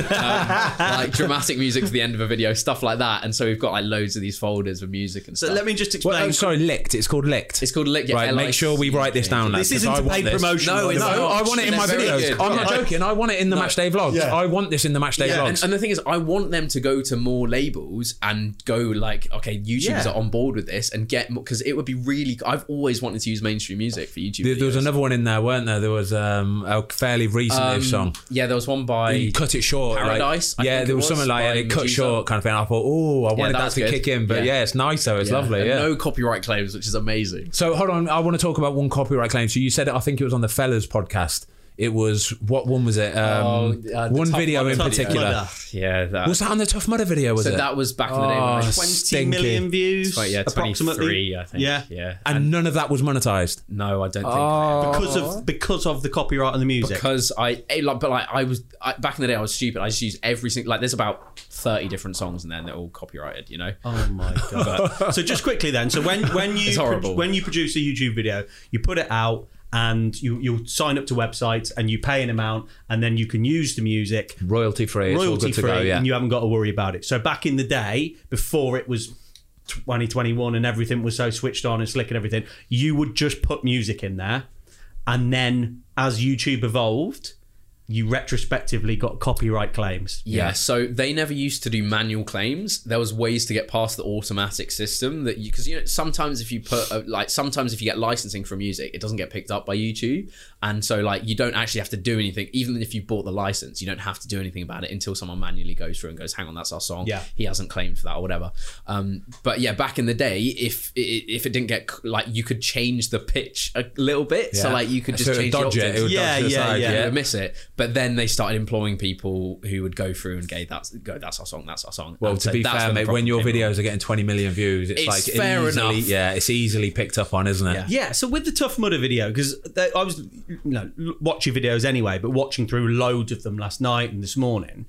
like dramatic music for the end of a video stuff like that and so we've got like loads of these folders of music and So stuff let me just Well, explain. oh, sorry, Lickd. It's called Lickd. it's called Lickd. yeah, right. Make sure we write this down. This isn't I a paid want this. promotion. No, by it's the way. No, I want it in my videos. I'm not joking. I want it in the matchday vlogs. Yeah. I want this in the matchday Yeah, vlogs. And, and the thing is, I want them to go to more labels and go like, okay, YouTubers Yeah. are on board with this and get because it would be really. I've always wanted to use mainstream music for YouTube. there, there was another one in there, weren't there? There was um, a fairly recent Um, song. Yeah, there was one by. You cut it short. Paradise, I yeah, there was, was, something like that. It cut Medusa. short kind of thing. I thought, oh, I wanted that that, to good. kick in, but Yeah. yeah, it's nice though. It's Yeah, lovely. and Yeah. No copyright claims, which is amazing. So hold on, I want to talk about one copyright claim. So you said it. I think it was on the Fellas podcast. It was what one was it? Um, Oh, uh, one Tough video in particular. Mudder. Yeah, that. Was that on the Tough Mudder video? Was so it? that was back in the day. When I Oh, was, 20 stinky. million views. Twenty- yeah, approximately. twenty-three. I think. Yeah. yeah. and none of that was monetized. No, I don't think. Oh. Because of because of the copyright and the music. because I like, but like I was I, back in the day, I was stupid. I just used every single like. There's about thirty different songs, in there and then they're all copyrighted. You know. Oh my god! so just quickly then, so when when you It's horrible. when you produce a YouTube video, you put it out and you you sign up to websites and you pay an amount and then you can use the music Royalty free. Royalty free go. Yeah. and you haven't got to worry about it. So back in the day, before it was 2021 and everything was so switched on and slick and everything, you would just put music in there, and then as YouTube evolved, you retrospectively got copyright claims. Yeah, so they never used to do manual claims. There was ways to get past the automatic system that you because you know sometimes if you put a, like sometimes if you get licensing for music, it doesn't get picked up by YouTube, and so like you don't actually have to do anything. Even if you bought the license, you don't have to do anything about it until someone manually goes through and goes, "Hang on, that's our song. Yeah. he hasn't claimed for that or whatever." Um, but yeah, back in the day, if if it didn't get like you could change the pitch a little bit, yeah. so like you could just So it would change dodge the it. It would Yeah, dodge to the yeah, yeah. You would miss it. But then they started employing people who would go through and go, "That's go, that's our song, that's our song." Well, And to so be fair, mate, when your videos are getting 20 million views, it's, It's like fair easily, enough. yeah, it's easily picked up on, isn't it? Yeah. Yeah, so with the Tough Mudder video, because I was you know, watching videos anyway, but watching through loads of them last night and this morning.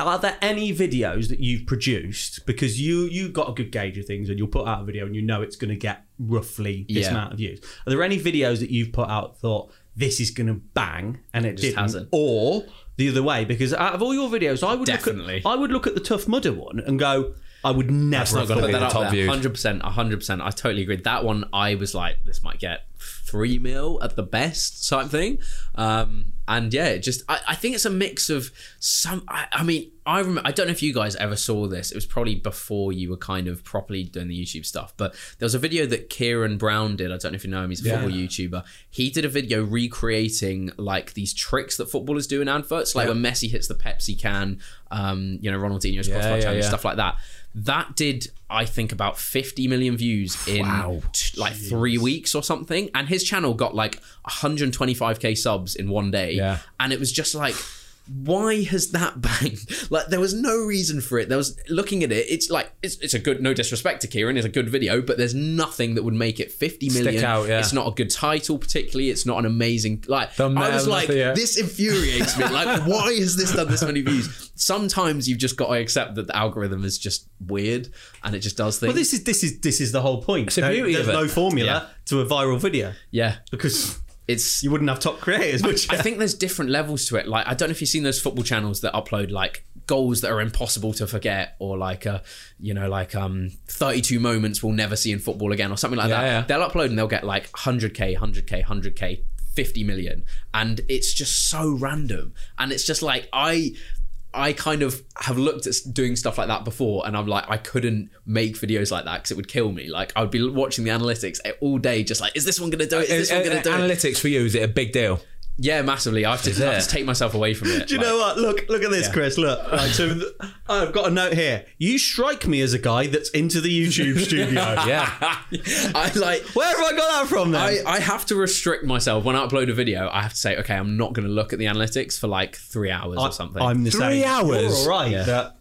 Are there any videos that you've produced because you you got a good gauge of things and you'll put out a video and you know it's going to get roughly this Yeah. amount of views? Are there any videos that you've put out thought this is going to bang and it Just didn't, hasn't. or the other way? Because out of all your videos, I would Definitely. look at I would look at the Tough Mudder one and go, I would never not have gonna be put the that top up there, hundred percent, hundred percent. I totally agree. That one, I was like, this might get three mil at the best, type thing. Um, and yeah, it just I, I think it's a mix of some. I, I mean, I remember. I don't know if you guys ever saw this. It was probably before you were kind of properly doing the YouTube stuff. But there was a video that Kieran Brown did. I don't know if you know him. He's a football YouTuber. He did a video recreating like these tricks that footballers do in adverts, like when Messi hits the Pepsi can, um, you know, Ronaldinho's crossbar yeah, challenge, yeah. stuff like that. That did, I think, about 50 million views in Wow. t- like three weeks or something. And his channel got like 125k subs in one day. Yeah. And it was just like, why has that banged? Like there was no reason for it. There was looking at it, it's like it's, it's a good no disrespect to Kieran, it's a good video, but there's nothing that would make it 50 million. out, yeah. It's not a good title particularly. It's not an amazing like Thumbnail, I was like nothing, yeah. this infuriates me. Like why has this done this many views? Sometimes you've just got to accept that the algorithm is just weird and it just does things. Well, this is this is this is the whole point. the beauty There's no formula Yeah. to a viral video yeah. because It's you wouldn't have top creators, would you? I think there's different levels to it. Like I don't know if you've seen those football channels that upload like goals that are impossible to forget, or like uh, you know, like um, 32 moments we'll never see in football again, or something like Yeah, that. yeah. They'll upload and they'll get like 100k, 100k, 100k, 50 million, and it's just so random. And it's just like I. I kind of have looked at doing stuff like that before, and I'm like, I couldn't make videos like that because it would kill me. Like, I would be watching the analytics eh, all day, just like, is this one going to do it? Is uh, this one uh, going to uh, do it? Uh, Analytics for you is it a big deal? Yeah, massively. I have to, I have to take myself away from it. Do you Like, know what? Look, look at this, Chris. Look, right, so th- I've got a note here. You strike me as a guy that's into the YouTube studio. Yeah. I like. Where have I got that from? Then? I, I have to restrict myself when I upload a video. I have to say, okay, I'm not going to look at the analytics for like three hours or something. I'm the Three same. hours? You're all right. Yeah. that-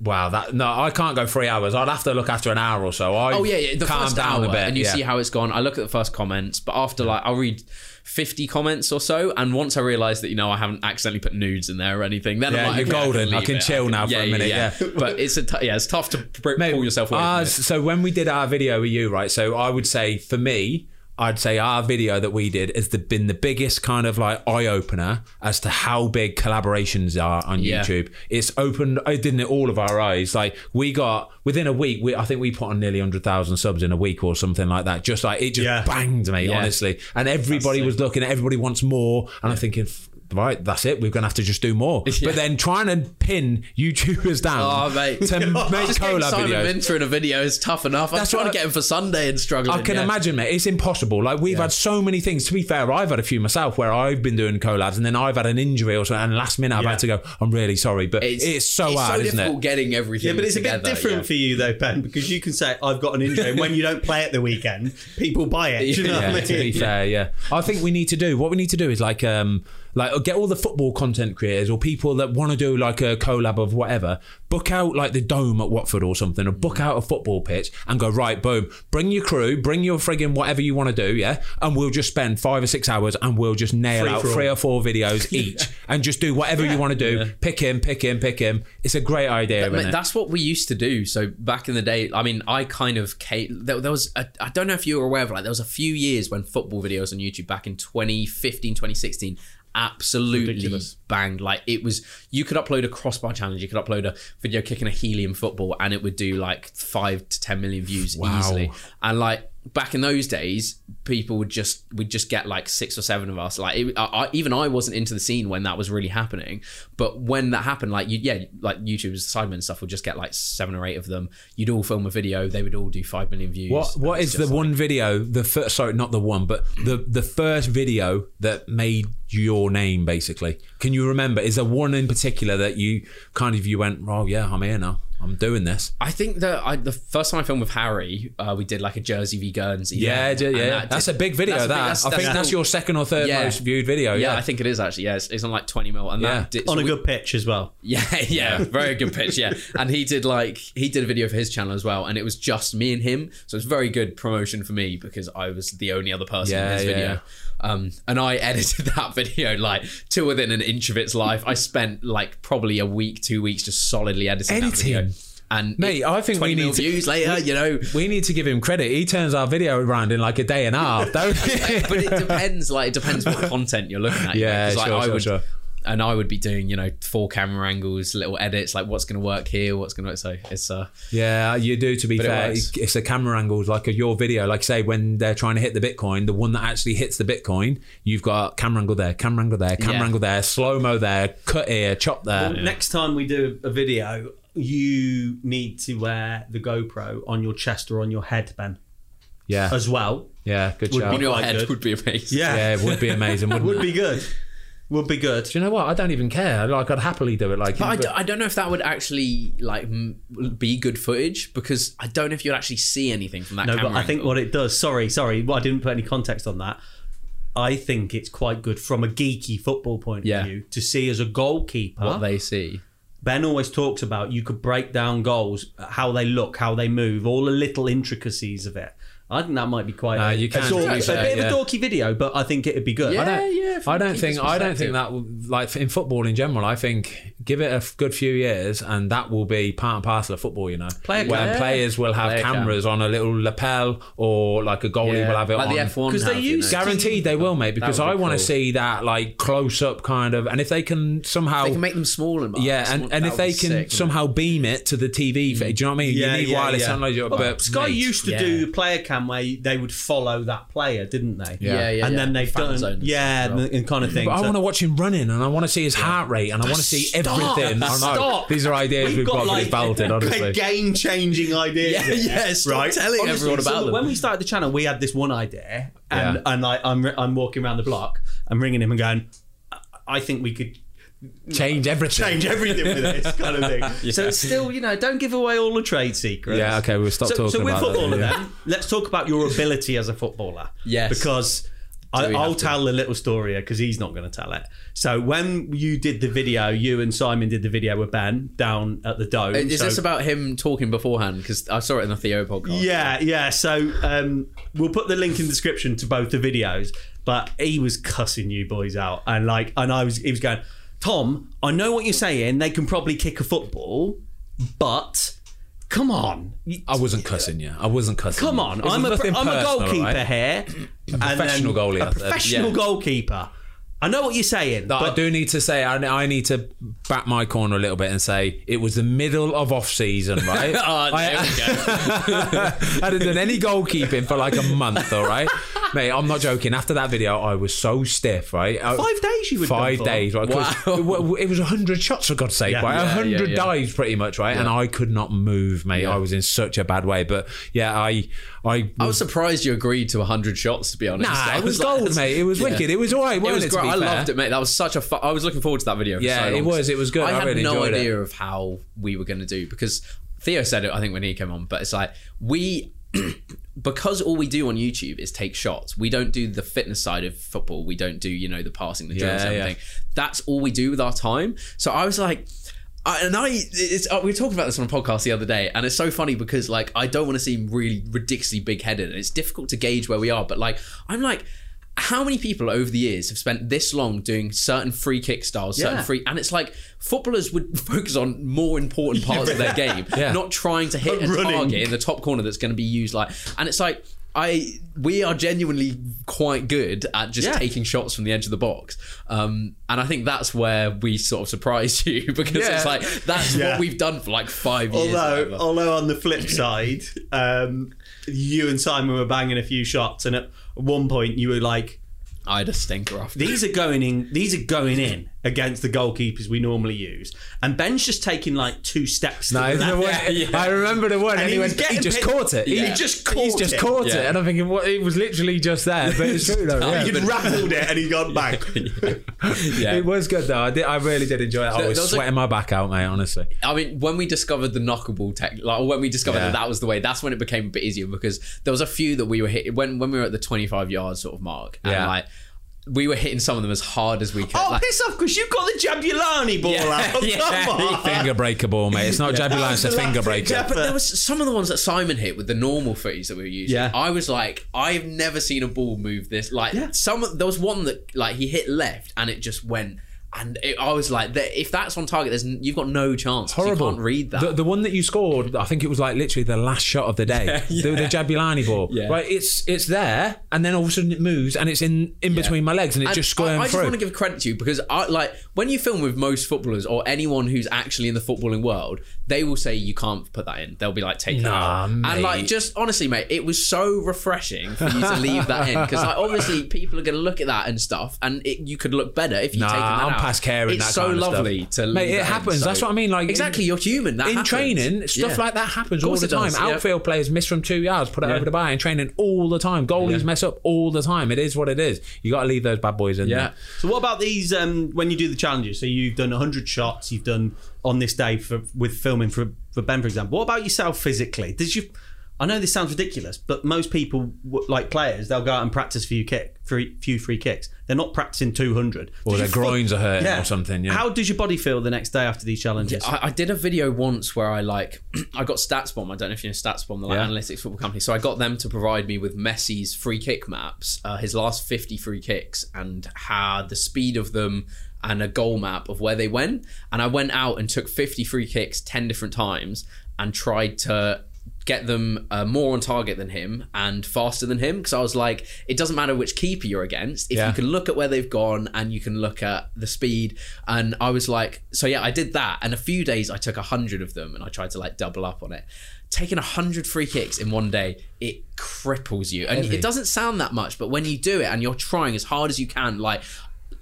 Wow, that no, I can't go three hours. I'd have to look after an hour or so. I oh yeah, yeah. The calm first down hour, a bit, and you yeah. see how it's gone. I look at the first comments, but after like I'll read. 50 comments or so and once I realise that you know I haven't accidentally put nudes in there or anything then Yeah, I'm like you're okay, golden. I can it. chill now for a minute, yeah. but it's a t- yeah it's tough to pr- Mate, pull yourself away it. So when we did our video with you, right? So I would say for me, I'd say our video that we did has the, been the biggest kind of like eye opener as to how big collaborations are on Yeah. YouTube. It's opened, it didn't it all of our eyes. Like we got within a week, we, I think we put on nearly hundred thousand subs in a week or something like that. Just like it just Yeah. banged me, Yeah. honestly. And everybody was looking, everybody wants more, and I'm thinking. Right, that's it. We're gonna have to just do more. Yeah. But then trying to pin YouTubers down Oh, mate. to make Just collab Simon videos. Minter in a video is tough enough. I'm That's trying what to get him for Sunday and struggling. I can yeah. imagine, mate. It's impossible. Like we've had so many things. To be fair, I've had a few myself where I've been doing collabs, and then I've had an injury or something, and last minute I've Yeah. had to go. I'm really sorry, but it's, so it's hard, so isn't difficult it? getting everything. Yeah, but it's a bit different yeah. for you though, Ben, because you can say I've got an injury, and when you don't play at the weekend, people buy it. Do you know Yeah, what I to be mean? fair, yeah. I think we need to do what we need to do is like um like uh, get all the football content creators or people that want to do like a collab of whatever, book out like the dome at Watford or something, or book out a football pitch and go right, boom, bring your crew, bring your friggin' whatever you want to do, yeah, and we'll just spend five or six hours and we'll just nail Free out three or four videos each and just do whatever you want to do. Pick him, pick him, pick him. It's a great idea, Mate, that's what we used to do. So back in the day, I mean, I kind of came. There, there was, a, I don't know if you were aware of, like, there was a few years when football videos on YouTube back in 2015, 2016 absolutely Ridiculous. banged. Like it was, you could upload a crossbar challenge, you could upload a video kicking a helium football, and it would do like five to ten million views Wow. easily. And like back in those days, people would just we'd just get like six or seven of us. Like it, I, I, even I wasn't into the scene when that was really happening, but when that happened, like you, yeah, like YouTube's Sidemen and stuff would just get like seven or eight of them. You'd all film a video, they would all do five million views. What what is the just one video? The first, sorry, not the one, but the the first video that made your name. Basically, can you remember? Is there one in particular that you kind of you went, oh yeah, I'm here now. I'm doing this. I think that I, the first time I filmed with Harry, uh, we did like a Jersey v Guernsey. Yeah, yeah, yeah. that that's did- a big video. that's a that big- that's- I think that's that's your second or third Yeah. most viewed video. Yeah, Yeah, I think it is actually. Yeah, it's, it's on like twenty mil, and Yeah. that did, On so a we- good pitch as well. Yeah, yeah, very good pitch. Yeah, and he did like he did a video for his channel as well, and it was just me and him. So it's very good promotion for me because I was the only other person Yeah, in his yeah, video. Um, and I edited that video like to within an inch of its life. I spent like probably a week, two weeks just solidly editing, that video. Editing? And Mate, it- I think we need to- views later. You know, we need to give him credit. He turns our video around in like a day and a half, don't he? but it depends. Like it depends what content you're looking at. you know, Yeah, 'cause, like, sure, I would, sure. And I would be doing, you know, four camera angles, little edits, like what's going to work here, what's going to work. So it's uh, Yeah, you do. To be But it fair, works. it's a camera angles like your video. Like say when they're trying to hit the Bitcoin, the one that actually hits the Bitcoin, you've got camera angle there, camera angle there, camera Yeah. angle there, slow mo there, cut here, chop there. Well, Next time we do a video, you need to wear the GoPro on your chest or on your head, Ben, yeah, as well. yeah, good Would shout. be on your head good. would be amazing. Yeah, Yeah, it would be amazing. Wouldn't would it? be good. Would be good. Do you know what? I don't even care. Like I'd happily do it. Like, But I, d- I don't know if that would actually like m- be good footage because I don't know if you'd actually see anything from that No, camera. but I think what it does. Sorry, sorry. Well, I didn't put any context on that. I think it's quite good from a geeky football point Yeah. of view to see as a goalkeeper. what they see. Ben always talks about you could break down goals, how they look, how they move, all the little intricacies of it. I think that might be quite Uh, a, you a, can, dorky- to a bit yeah. of a dorky video, but I think it'd be good. Yeah. I don't, yeah, I don't think I don't think that like in football in general. I think give it a good few years, and that will be part and parcel of football. You know, Player when cam. players will have Player cam. cameras on a little lapel, or like a goalie Yeah. will have it like on. the F1 'Cause they have, you use- know. Guaranteed they will, mate. Because be I want to cool. see that like close up kind of, and if they can somehow They can make them small and yeah, and, and if they can somehow beam it to the TV, mm. feed, do you know what I mean? Yeah, you need yeah, wireless yeah. technology, Well, but Sky mate, used to yeah. do the player cam where they would follow that player, didn't they? Yeah, yeah, and then they've Fan done zones yeah, and, and kind of thing. But I want to watch him running, and I want to see his heart rate, and I want to see Stop! Everything. I know Stop! these are ideas we've, got, like like, belted, honestly. game changing ideas. Yeah, here, yeah, stop right. telling everyone so about them. When we started the channel, we had this one idea, and Yeah. and like I'm I'm walking around the block, I'm ringing him and going, "I- I think we could Change everything. change everything with this kind of thing. So it's still, you know, don't give away all the trade secrets. Yeah, okay, we'll stop so, talking so with about that, footballer yeah. then, let's talk about your ability as a footballer. Yes. Because I, we I'll have to? tell the little story because he's not going to tell it. So when you did the video, you and Simon did the video with Ben down at the Dome. And is so- this about him talking beforehand? Because I saw it in the Theo podcast. Yeah, yeah. So um, we'll put the link in the description to both the videos. But he was cussing you boys out, and like, and I was, he was going, Tom, I know what you're saying. They can probably kick a football, but come on, I wasn't cussing you. I wasn't cussing. come you. on. I'm a, I'm a goalkeeper right? here, a professional goalie, a professional Yeah. goalkeeper. I know what you're saying, but I do need to say, I, I need to back my corner a little bit and say it was the middle of off season, right? Oh, there I, we go. I hadn't done any goalkeeping for like a month, all right, mate. I'm not joking. After that video, I was so stiff, right? I- five days you would five days, right? Wow. It was hundred shots for God's sake, Yeah. right? Yeah, hundred yeah. dives, pretty much, right? And I could not move, mate. I was in such a bad way. But yeah, I, I, I was surprised you agreed to 100 shots, to be honest. nah, I it was like- gold, mate. It was Yeah. wicked. It was all right. It was it, great. I fair? loved it, mate. That was such a fun. I was looking forward to that video. Yeah, so it was. It was good. I, I had really no enjoyed it. idea of how we were going to do because Theo said it. I think when he came on, but it's like we. because all we do on YouTube is take shots. We don't do the fitness side of football. We don't do, you know, the passing, the drills, Yeah, and yeah. everything. That's all we do with our time. So I was like, I, and I, it's, uh, we were talking about this on a podcast the other day, and it's so funny because like I don't want to seem really ridiculously big headed, and it's difficult to gauge where we are. But like I'm like, how many people over the years have spent this long doing certain free kick styles, certain Yeah. free, and it's like footballers would focus on more important parts of their game, Yeah. not trying to hit a Running. target in the top corner that's going to be used like, and it's like. I we are genuinely quite good at just Yeah. taking shots from the edge of the box, um, and I think that's where we sort of surprised you because Yeah. it's like that's Yeah. what we've done for like five years. Although, although on the flip side, um, you and Simon were banging a few shots, and at one point you were like, I had a stinker off." "These are going in. These are going in against the goalkeepers we normally use." And Ben's just taking like two steps. to No, the the left. one, I remember the one, and, And he, he was went, he just pit- caught it. He just caught He's just it. caught Yeah. it, and I'm thinking, what? It was literally just there, but it's true though. Yeah. He'd rattled it and he got back. yeah. It was good though. I, did, I really did enjoy it. I was was a- sweating my back out, mate. Honestly. I mean, when we discovered the knockable tech, like when we discovered Yeah. that that was the way, that's when it became a bit easier because there was a few that we were hitting when when we were at the 25 yard sort of mark, and Yeah. like we were hitting some of them as hard as we could. Oh, like, piss off because you've got the Jabulani ball Yeah, out. yeah. Come on. Finger breaker ball, mate. It's not Jabby That Line, was it's a finger breaker. jab- but there was some of the ones that Simon hit with the normal footies that we were using. Yeah. I was like, I've never seen a ball move this. Like Yeah. some, there was one that like he hit left and it just went. And it, I was like, if that's on target, there's you've got no chance. Horrible. You can't read that. The, the one that you scored, I think it was like literally the last shot of the day. The, the Jabulani ball. Yeah. Right, it's it's there, and then all of a sudden it moves, and it's in in between my legs, and it's And just I, going I just through. want to give credit to you because I like when you film with most footballers or anyone who's actually in the footballing world, they will say you can't put that in. They'll be like, take it Nah, out. And like, just honestly, mate, it was so refreshing for you to leave that in because like, obviously people are going to look at that and stuff, and it, you could look better if you Nah, taken that I'm out. Past caring It's that so kind of stuff. lovely to Mate, it that in, happens. so- That's what I mean. Like exactly, in- you're human. That in happens. training, stuff Yeah. like that happens all the time. does, yeah. Outfield players miss from two yards, put it Yeah. over the bar in training all the time. Goalies mess up all the time. It is what it is. You got to leave those bad boys in Yeah. there. So what about these um, when you do the challenges? So you've done 100 shots, you've done on this day for with filming for for Ben, for example. What about yourself physically? Did you? I know this sounds ridiculous, but most people, like players, they'll go out and practice few kick, free, few free kicks. They're not practicing 200. Or Does their your foot- groins are hurting or something, yeah. How does your body feel the next day after these challenges? I, I did a video once where I like I got StatsBomb. I don't know if you know StatsBomb, the like, Yeah. analytics football company. So I got them to provide me with Messi's free kick maps, uh, his last fifty free kicks, and how the speed of them, and a goal map of where they went. And I went out and took fifty free kicks ten different times and tried to get them uh, more on target than him and faster than him because I was like, it doesn't matter which keeper you're against if Yeah. you can look at where they've gone and you can look at the speed. And I was like, so yeah, I did that. And a few days I took a hundred of them and I tried to like double up on it. Taking a hundred free kicks in one day, it cripples you. And Heavy. it doesn't sound that much, but when you do it and you're trying as hard as you can, like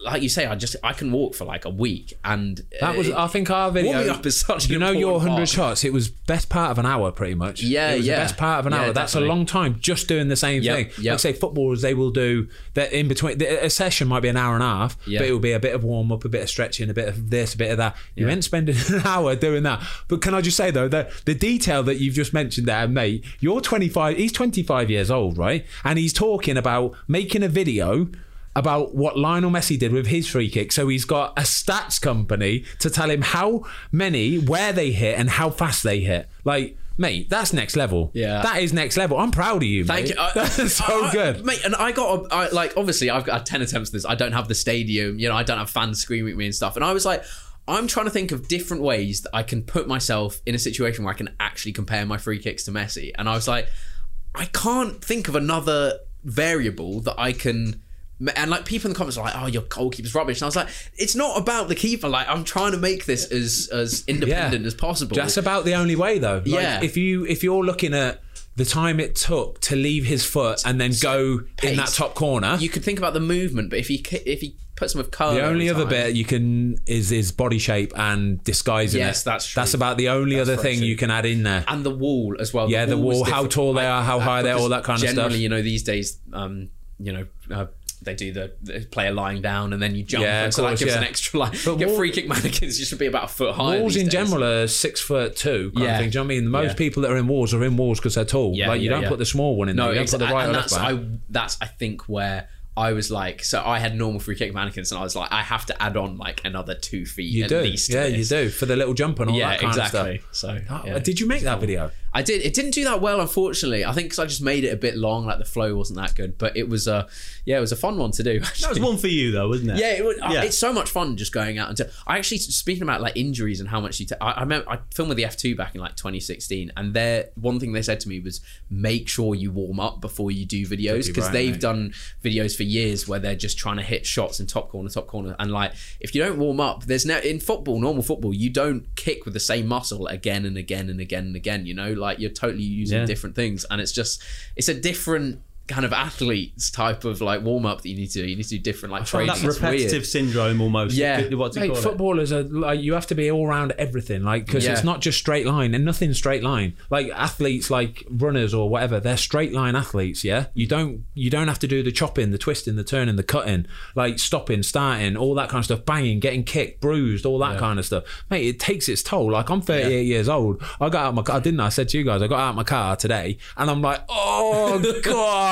like you say, I just I can walk for like a week and That was, it- I think, our video. warming up is such You know, your 100 shots, it was best part of an hour, pretty much. Yeah, yeah. the best part of an Yeah, hour. That's definitely. a long time just doing the same Yep, thing. yep. Like, say, footballers, they will do that in between. A session might be an hour and a half, Yeah. but it will be a bit of warm up, a bit of stretching, a bit of this, a bit of that. You Yeah. ain't spending an hour doing that. But can I just say, though, that the detail that you've just mentioned there, mate, you're 25, he's 25 years old, right? And he's talking about making a video about what Lionel Messi did with his free kick. So he's got a stats company to tell him how many, where they hit, and how fast they hit. Like, mate, that's next level. Yeah. that is next level. I'm proud of you. Thank mate. you. I- That's so I- good. mate. And I got a, I, like obviously I've got ten attempts at this. I don't have the stadium, you know. I don't have fans screaming at me and stuff. And I was like, I'm trying to think of different ways that I can put myself in a situation where I can actually compare my free kicks to Messi. And I was like, I can't think of another variable that I can. And like people in the comments are like, "Oh, your goalkeeper's rubbish," and I was like, "It's not about the keeper. Like, I'm trying to make this as as independent as possible." That's about the only way, though. Like, Yeah. If you if you're looking at the time it took to leave his foot and then go in that top corner, you could think about the movement, but if he if he puts them with curve, The only other time- bit you can is his body shape and disguising Yes, it. that's true. That's about the only That's other thing true. you can add in there. and the wall as well. Yeah, the was wall, how tall they are, how high they are, all that kind of stuff. Generally, you know, these days, um, you know, uh, they do the, the player lying down and then you jump, Yeah, and so that gives yeah. an extra like. But Get wall- free kick mannequins, you should be about a foot high. Walls in days. general are six foot two kind Yeah. of thing. Do you know what I mean? Most Yeah. people that are in walls are in walls because they're tall. Yeah, like you yeah, don't yeah. put the small one in No, there. You don't put the right and that's. I that's I think where. I was like, so I had normal free kick mannequins, and I was like, I have to add on like another two feet You at do, least. yeah, you do for the little jump and all Yeah, that kind exactly. of So, stuff. yeah. Oh, Did you make that video? I did. It didn't do that well, unfortunately. I think because I just made it a bit long, like the flow wasn't that good. But it was a, yeah, it was a fun one to do. that was one for you, though, wasn't it? Yeah, it was, uh, Yeah. it's so much fun just going out and to, I actually speaking about like injuries and how much you. I remember I filmed with the F two back in like 2016, and their one thing they said to me was make sure you warm up before you do videos because right, they've mate. done videos for years where they're just trying to hit shots in top corner, top corner, and like if you don't warm up, there's no in football, normal football, you don't kick with the same muscle again and again and again and again. You know, like you're totally using Yeah. different things, and it's just it's a different. Kind of athletes type of like warm up that you need to do. You need to do different like Like training. that It's weird. repetitive syndrome almost. Yeah. What's it Mate, called? footballers are like you have to be all round everything, like because Yeah. it's not just straight line and nothing straight line. Like athletes, like runners or whatever, they're straight line athletes. Yeah, you don't you don't have to do the chopping, the twisting, the turning, the cutting, like stopping, starting, all that kind of stuff, banging, getting kicked, bruised, all that kind of stuff. Mate, it takes its toll. Like I'm 38 years old. I got out of my car, didn't I? I said to you guys, I got out of my car today, and I'm like, oh god,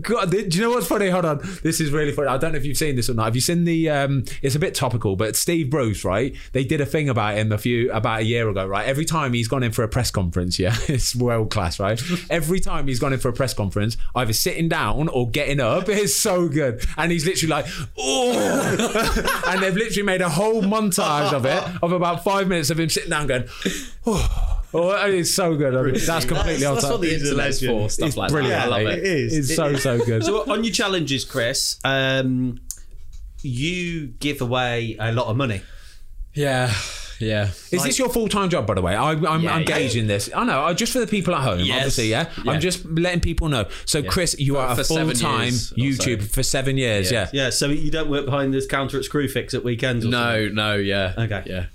god. Do you know what's funny? Hold on, this is really funny. I don't know if you've seen this or not. Have you seen the? Um, it's a bit topical, but Steve Bruce, right? They did a thing about him a few about a year ago, right? Every time he's gone in for a press conference, yeah, it's world class, right? Every time he's gone in for a press conference, either sitting down or getting up, it's so good. And he's literally like, oh, and they've literally made a whole montage of it of about five minutes of him sitting down going, oh. Oh, it's so good. That's completely on That's top. what the He's a internet's legend. for. Stuff It's like brilliant. that. I love it. It is. It's so so good. So on your challenges, Chris, um, you give away a lot of money. Yeah, yeah. Is this your full time job, by the way? I, I'm, Yeah, I'm yeah. gauging this. I know, uh, just for the people at home, Yes. obviously, yeah? Yeah. I'm just letting people know. So, Chris, you For- are a full time years YouTube so. for seven years, yeah. Yeah. Yeah, so you don't work behind this counter at Screwfix at weekends. Or No, no, yeah. Okay. Yeah.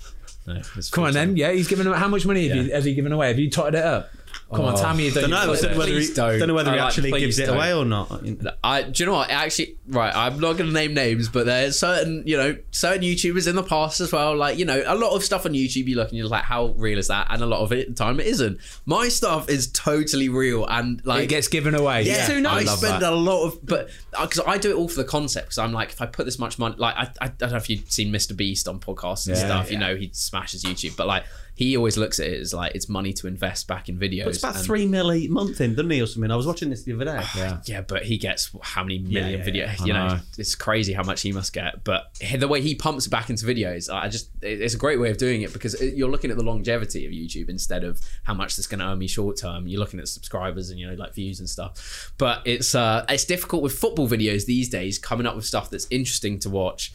No, Come on, then. Yeah, he's given. away. How much money have you, has he given away? Have you totted it up? Come on, tell me oh. you don't. Don't know, I you- don't know whether he, don't. don't know whether he like, actually gives it don't. away or not. I do you know what? Actually, right. I'm not going to name names, but there's certain you know certain YouTubers in the past as well. Like you know, a lot of stuff on YouTube you look and you're like, how real is that? And a lot of it at the time it isn't. My stuff is totally real and like It gets given away. Yeah, I I spend that. a lot of, but uh, because I do it all for the concept. Because I'm like, if I put this much money, like I, I, I don't know if you've seen Mr. Beast on podcasts and Yeah, stuff. You know, he smashes YouTube, but like he always looks at it as like it's money to invest back in videos. But It's about and- three mil a month in, doesn't he, or something? I was watching this the other day. Yeah. Yeah, but he gets how many million yeah, video? I You know, know. it's crazy how much he must get. But the way he pumps it back into videos, I just it's a great way of doing it because you're looking at the longevity of YouTube instead of how much that's going to earn me short term. You're looking at subscribers and you know like views and stuff. But it's uh it's difficult with football videos these days coming up with stuff that's interesting to watch.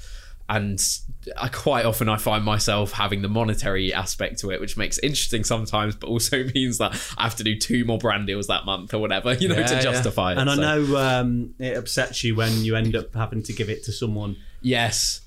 And I quite often I find myself having the monetary aspect to it, which makes it interesting sometimes, but also means that I have to do two more brand deals that month or whatever, you know, Yeah, to yeah. justify it. And I know um, it upsets you when you end up having to give it to someone. Yes.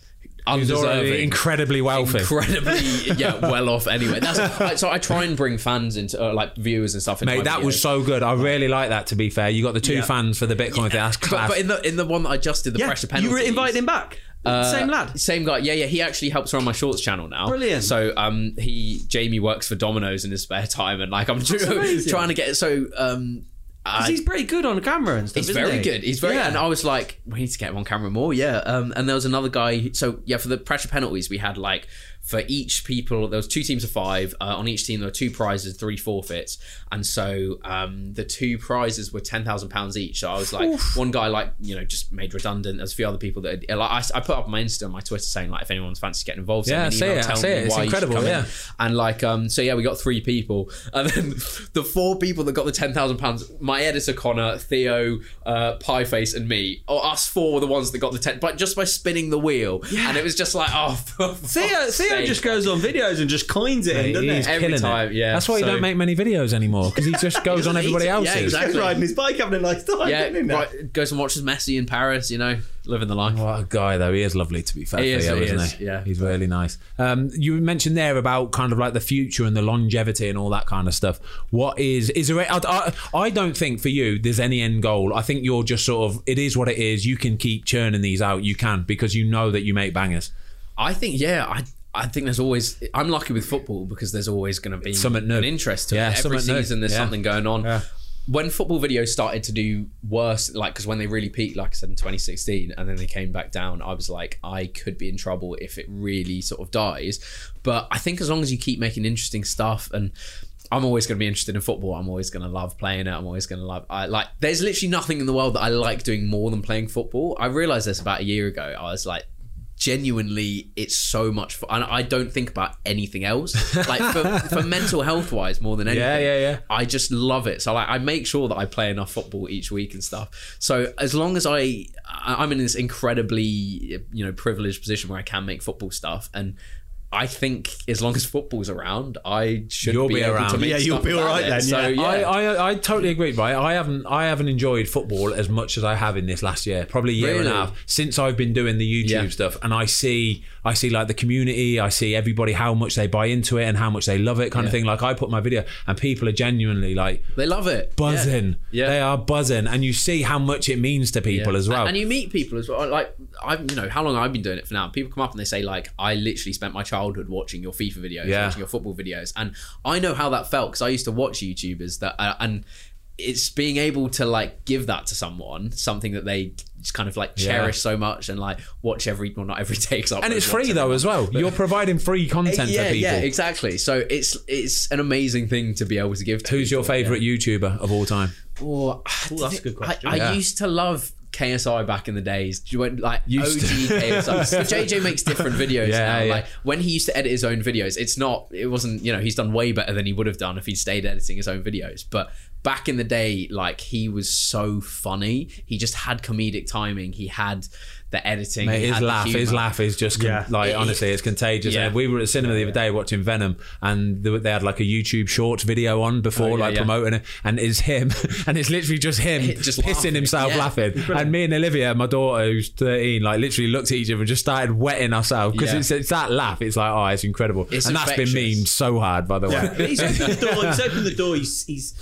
He's Undeserving. incredibly wealthy. Incredibly, yeah, well off. Anyway, that's so I try and bring fans into uh, like viewers and stuff. Into Mate, my that was so good. I really like that. To be fair, you got the two Yeah. fans for the Bitcoin thing. That's But, class. but in the in the one that I just did, the pressure penalty. you were invited him back. Uh, Same lad. Same guy. Yeah, yeah. He actually helps run my shorts channel now. Brilliant. So um, he Jamie works for Domino's in his spare time, and like I'm amazing. trying to get so um. I- he's pretty good on camera and stuff. He's very he? good. He's very, Yeah. and I was like, we need to get him on camera more. Yeah. Um, and there was another guy. So yeah, for the pressure penalties, we had like for each people, there was two teams of five. Uh, on each team, there were two prizes, three forfeits, and so um, the two prizes were ten thousand pounds each. So I was like, one guy like you know just made redundant. There's a few other people that like I, I put up on my Insta and my Twitter saying like if anyone's fancy getting involved, send Yeah, me I an see email it, I see me it. It's why you should incredible, come in. And like, um, so yeah, we got three people, and then the four people that got the ten thousand pounds, my editor Connor, Theo, uh, Pieface, and me, or us four were the ones that got the ten, but just by spinning the wheel, and it was just like, oh, Theo, Theo sake. just goes on videos and just coins it in, doesn't he's he? Every killing time, it. yeah. That's why you So- don't make many videos anymore because he just goes on doesn't everybody need to. else's. Yeah, exactly. Just riding his bike, having a nice time. yeah, doesn't he? right, goes and watches Messi in Paris, you know, living the life. What a guy though. He is lovely to be fair. He is, Theo, he isn't is, he? yeah. He's really nice. Um, you mentioned there about kind of like the future and the longevity and all that kind of stuff. What is is there? I, I, I don't think for you there's any end goal. I think you're just sort of it is what it is. You can keep churning these out. You can because you know that you make bangers. I think, yeah, I. I think there's always. I'm lucky with football because there's always going to be Something new. an interest to Yeah, it. Every something new. season, there's Yeah. something going on. Yeah. When football videos started to do worse, like because when they really peaked, like I said in 2016, and then they came back down, I was like, I could be in trouble if it really sort of dies. But I think as long as you keep making interesting stuff and. I'm always going to be interested in football. I'm always going to love playing it. I'm always going to love. I like. There's literally nothing in the world that I like doing more than playing football. I realized this about a year ago. I was like, genuinely it's so much fun and i don't think about anything else. Like for, for mental health wise more than anything Yeah, yeah, yeah. i just love it. So like i make sure that i play enough football each week and stuff. So as long as i I- i'm in this incredibly you know privileged position where i can make football stuff and I think as long as football's around, I should You'll be, be able around. to make Yeah, you'll be all about right it. then, So yeah. yeah, I, I I totally agree, right? I haven't I haven't enjoyed football as much as I have in this last year, probably a year and a half since I've been doing the YouTube Yeah. stuff, and I see I see like the community, I see everybody how much they buy into it and how much they love it, kind of thing. Like I put my video, and people are genuinely like they love it. buzzing. Yeah. They are buzzing, and you see how much it means to people Yeah. as well. And you meet people as well. Like I've, you know, how long I've been doing it for now. People come up and they say like, I literally spent my childhood watching your FIFA videos, Yeah. watching your football videos, and I know how that felt because I used to watch YouTubers that, uh, and it's being able to like give that to someone, something that they just kind of like Yeah. cherish so much and like watch every, well, not every day, 'cause I and it's free though month, as well. but- You're providing free content yeah, for people. yeah, exactly. So it's it's an amazing thing to be able to give. to Who's your people, yeah. favorite YouTuber of all time? Well, that's a good question. I, I Yeah. used to love KSI back in the days. You went like Used OG. KSI. JJ makes different videos Yeah, now. yeah. Like when he used to edit his own videos, it's not. It wasn't. You know, he's done way better than he would have done if he stayed editing his own videos. But back in the day, like he was so funny. He just had comedic timing. He had the editing. Mate, his had the laugh, his laugh is just con- Yeah. like It- honestly, it's contagious. Yeah. And we were at the cinema the other day watching Venom, and they they had like a YouTube Shorts video on before, Oh, yeah, like yeah. promoting it, and it's him, and it's literally just him, Just pissing laughing. himself Yeah. laughing. And me and Olivia, my daughter who's thirteen, like literally looked at each other and just started wetting ourselves because Yeah. it's, it's that laugh. It's like oh, it's incredible, It's and that's been infectious. memed so hard by the way. he's opened the door. He's opened the door. He's, he's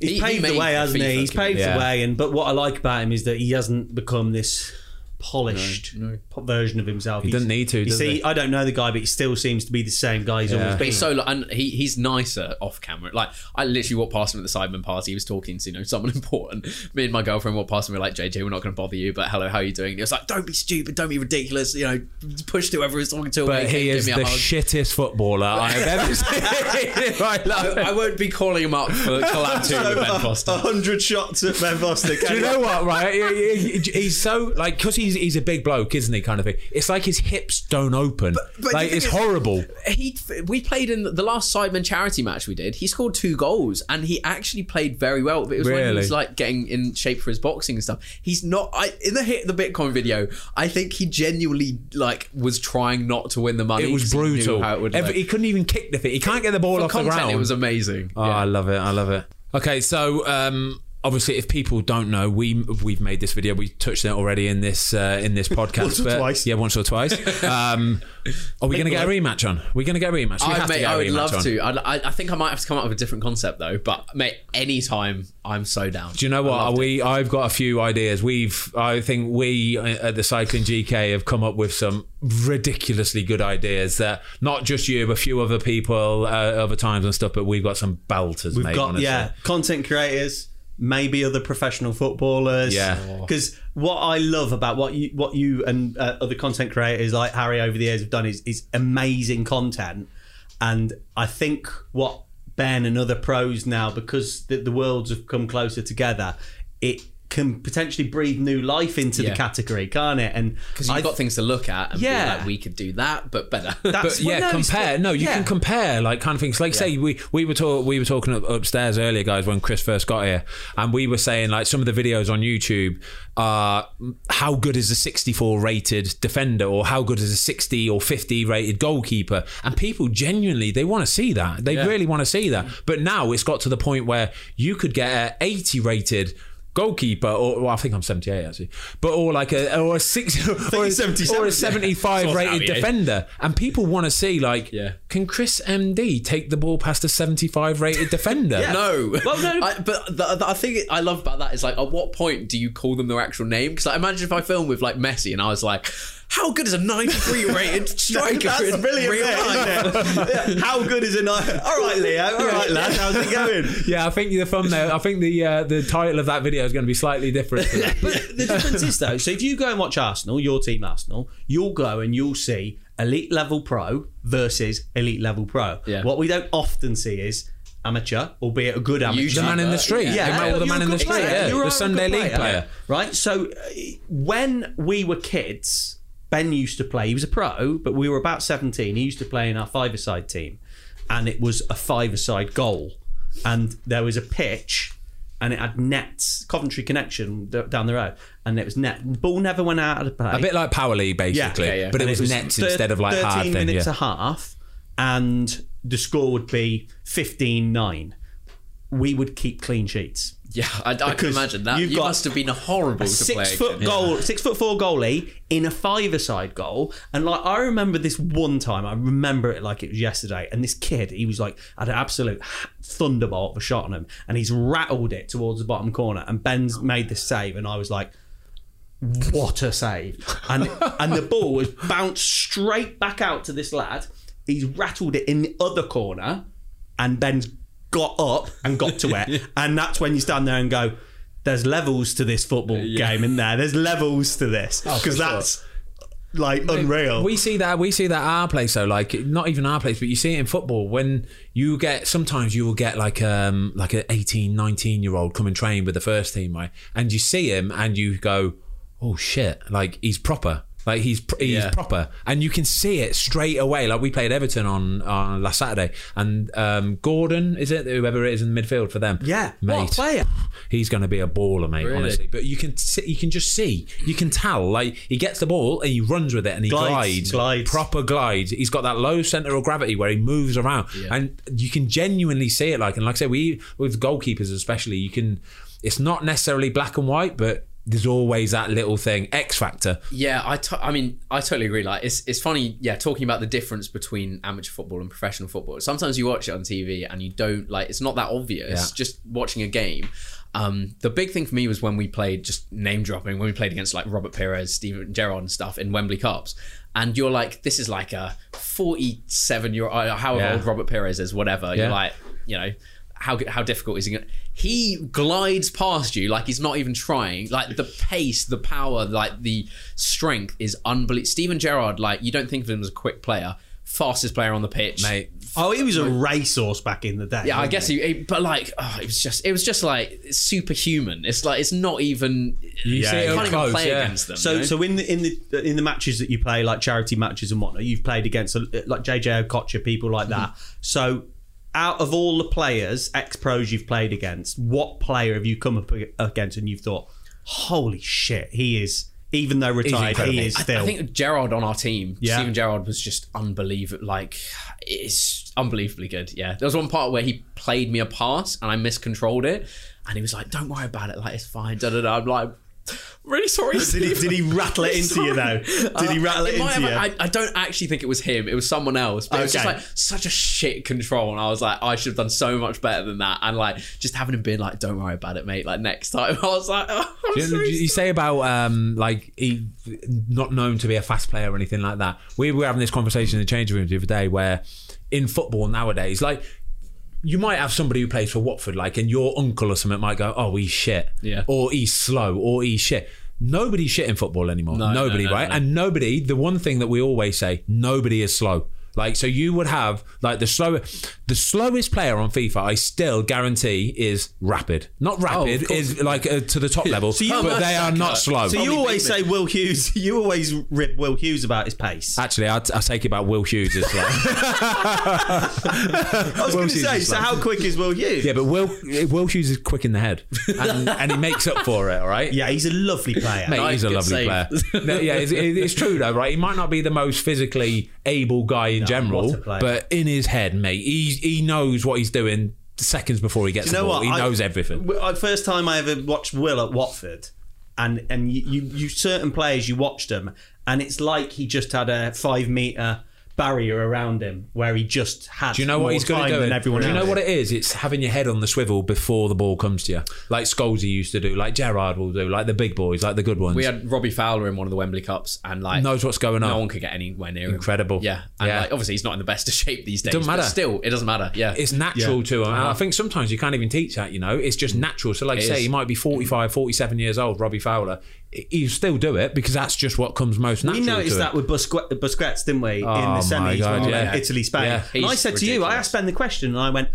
He's He- he paved the way, hasn't he? He's paved yeah. the way, and but what I like about him is that he hasn't become this polished No, no. version of himself. He doesn't need to, You does see, he? I don't know the guy, but he still seems to be the same guy he's Yeah. always But been. He's so and he he's nicer off camera. Like I literally walked past him at the Sidemen party. He was talking to you know someone important. Me and my girlfriend walked past him. We're like, JJ, we're not going to bother you, but hello, how are you doing? And he was like, don't be stupid, don't be ridiculous. You know, push to whoever he's talking to. But and he is the a shittest footballer I have ever seen. in my life. I won't be calling him up for collab two with Ben a Foster. hundred shots at Ben Foster. Do you know what? Right, He- he- he's so like because he's he's a big bloke, isn't he? Kind of thing. It's like his hips don't open. but like the it's horrible. he we played in the last Sidemen charity match we did. He scored two goals and he actually played very well. But it was when he was like getting in shape for his boxing and stuff. He's not. I in the hit the Bitcoin video. I think he genuinely like was trying not to win the money. It was 'cause he brutal. how it would, Every- he couldn't even kick the thing. He can't get the ball for off the ground. it was amazing. Oh, I love it. I love it. Okay, so um, obviously, if people don't know, we we've made this video. We touched it already in this uh, in this podcast. Once or but- twice. Yeah, once or twice. Um, are we going to get a rematch on? We're going to get a rematch. We I, mate, get a I would love on. to. I, I, I think I might have to come up with a different concept though. But mate, anytime I'm so down. Do you know I what? loved it. We I've got a few ideas. We've I think we uh, at the Cycling GK have come up with some ridiculously good ideas that not just you, but a few other people, uh, other times and stuff. But we've got some belters. We've mate, got honestly. yeah, content creators, maybe other professional footballers. Yeah. because what I love about what you what you and uh, other content creators like Harry over the years have done is is amazing content, and I think what Ben and other pros now because the, the worlds have come closer together, it can potentially breathe new life into the category, can't it? And because you've I- got things to look at and Yeah. like, we could do that, but better. That's But yeah, no, compare. No, you yeah. can compare like kind of things. Like say we we were talk, we were talking upstairs earlier, guys, when Chris first got here, and we were saying like some of the videos on YouTube are how good is a 64 rated defender or how good is a 60 or 50 rated goalkeeper, and people genuinely they want to see that. They really want to see that. But now it's got to the point where you could get a 80 rated. Goalkeeper, or well, I think I'm 78 actually, but or like a or a six or a, you're 77. or a 75 Sort rated defender, and people want to see like, Yeah. can Chris MD take the ball past a 75 rated defender? No. Well, no. I, but the, the, I think I love about that is like, at what point do you call them their actual name? Because like, imagine if I film with like Messi and I was like, how good is a 93 rated striker That's in brilliant. real yeah, life? yeah. Yeah. How good is a it? All right, Leo. All right, lad. How's it going? Yeah, I think the thumbnail. I think the uh, the title of that video is going to be slightly different. But the difference is though, so if you go and watch Arsenal, your team Arsenal, you'll go and you'll see elite level pro versus elite level pro. Yeah. What we don't often see is amateur, albeit a good amateur. the man in the street, Yeah, the, man, the man in the street, player. yeah, a the good Sunday league player. right? So uh, when we were kids, Ben used to play. He was a pro, but we were about seventeen. He used to play in our five-a-side team, and it was a five-a-side goal, and there was a pitch. And it had nets, Coventry connection down the road, and it was net. The ball never went out of the play. A bit like Power League, basically, Yeah, yeah. but it And was, nets thir- instead of like 13 hard thing. minutes Yeah. a half, and the score would be 15-9. We would keep clean sheets. Yeah, I, I can imagine that. you've You got must have been horrible a to play six foot goal, six foot four goalie in a five-a-side goal, and like I remember this one time, I remember it like it was yesterday. And this kid, he was like had an absolute thunderbolt of a shot on him, and he's rattled it towards the bottom corner. And Ben's made this save, and I was like, "What a save!" And and the ball was bounced straight back out to this lad. He's rattled it in the other corner, and Ben's got up and got to it, and that's when you stand there and go, "There's levels to this football game, in there? There's levels to this because that's like unreal." We see that we see that our place though, like not even our place, but you see it in football when you get sometimes you will get like um like an 18, 19 year old come and train with the first team, right? And you see him and you go, Oh shit, like he's proper. Like he's pr- he's Yeah. proper, and you can see it straight away. Like we played Everton on on last Saturday, and um, Gordon is it whoever it is in the midfield for them? yeah, mate, what player! he's going to be a baller, mate. Really? Honestly, but you can see, you can just see, you can tell. Like he gets the ball and he runs with it and he Glides, glides, glides. proper glides. He's got that low center of gravity where he moves around, and you can genuinely see it. Like and like I say, we with goalkeepers especially, you can. It's not necessarily black and white, but there's always that little thing, X factor. Yeah, I, to- I mean, I totally agree. Like, it's it's funny, yeah, talking about the difference between amateur football and professional football. Sometimes you watch it on TV and you don't like. It's not that obvious. Yeah. Just watching a game. Um, the big thing for me was when we played, just name dropping, when we played against like Robert Pires, Steven Gerrard, and stuff in Wembley Cups. And you're like, this is like a 47 year old, however Yeah. old Robert Pires is, whatever. Yeah. You're like, you know, how how difficult is to He glides past you like he's not even trying. Like the pace, the power, like the strength is unbelievable. Steven Gerrard, like you don't think of him as a quick player, fastest player on the pitch, Mate, Oh, he was a racehorse back in the day. Yeah, I guess he, he- but like, oh, it was just, it was just like superhuman. It's like it's not even. You You see it can't up even play yeah. against them. So, you know? so in the in the in the matches that you play, like charity matches and whatnot, you've played against uh, like JJ Okocha, people like that. So, out of all the players, ex pros you've played against, what player have you come up against and you've thought, "Holy shit, he is." Even though retired, he is I- still. I think Gerrard on our team, Yeah. Steven Gerrard was just unbelievable. Like, it's unbelievably good. Yeah, there was one part where he played me a pass and I miscontrolled it, and he was like, "Don't worry about it. Like, it's fine." Da da da. I'm like, really sorry. did he, did he rattle it into you though? Did he Uh, rattle it, might into you? I, I don't actually think it was him. It was someone else. But it was just like such a shit control, and I was like, I should have done so much better than that. And like just having him being like, "Don't worry about it, mate." Like next time, I was like, oh, you, so you say about um, like he not known to be a fast player or anything like that? We were having this conversation in the change room the other day where in football nowadays, like you might have somebody who plays for Watford, like, and your uncle or something might go, "Oh, he's shit," Yeah. or he's slow, or he's shit. Nobody's shit in football anymore. No, no, nobody, no, right? no. And nobody. The one thing that we always say, nobody is slow. Like so, you would have like the slow, the slowest player on FIFA. I still guarantee is rapid. Not rapid course. is like uh, to the top level, So you but they are not slow. so you always say. Will Hughes. You always rip Will Hughes about his pace. Actually, I'd, I'd take it about Will Hughes as well. I was going to say. So how quick is Will Hughes? yeah, but Will Will Hughes is quick in the head, and, and he makes up for it. All right. Yeah, he's a lovely player. Mate, Nice, he's a lovely save. player. No, yeah, it's, it's true though, right? He might not be the most physically able guy in general, a player. but in his head, mate, he he knows what he's doing seconds before he gets you the ball. what? He I- knows everything. w- uh, First time I ever watched Will at Watford, and and you, you, you certain players you watched them, and it's like he just had a five meter barrier around him where he just had. Do you know what he's good at time doing? Than everyone Do you know what it is? It's having your head on the swivel before the ball comes to you, like Scholes used to do, like Gerrard will do, like the big boys, like the good ones. We had Robbie Fowler in one of the Wembley Cups, and like knows what's going on. no one could get anywhere near him. Incredible. Yeah, and Yeah. like obviously he's not in the best of shape these days. Doesn't but matter. still, it doesn't matter. Yeah, it's natural Yeah. to him. And I uh-huh. think sometimes you can't even teach that, you know. It's just natural. So, like It you say, is. he might be 45, 47 years old, Robbie Fowler. He still do it because that's just what comes most We natural noticed to that with Busquets, Busquets didn't we, in Oh, the my semis God, when we yeah. Italy, Spain? Yeah. and I said to you, I asked Ben the question, and I went,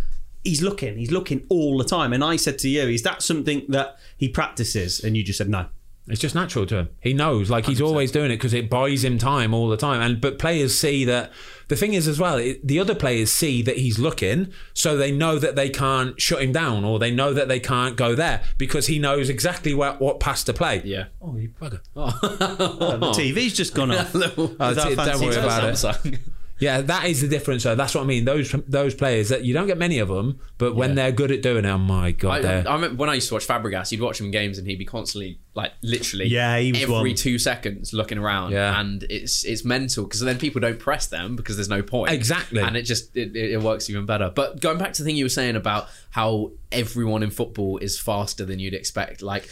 "He's looking, he's looking all the time." And I said to you, "Is that something that he practices?" And you just said, "No." It's just natural to him. He knows, like he's always doing it because it buys him time all the time. And but players see that. The thing is, as well, it, the other players see that he's looking, so they know that they can't shut him down, or they know that they can't go there because he knows exactly what what pass to play. yeah. Oh, you bugger. The TV's just gone off. Oh, t- don't worry about it. Samsung. Yeah, that is the difference. though. that's what I mean. Those those players that you don't get many of them, but when they're good at doing it, oh my god, I, they're I remember when I used to watch Fabregas, you'd watch him in games and he'd be constantly, like, literally Yeah, he was every one. two seconds looking around. Yeah. And it's it's mental because then people don't press them because there's no point. Exactly. And it just it, it it works even better. But going back to the thing you were saying about how everyone in football is faster than you'd expect, like.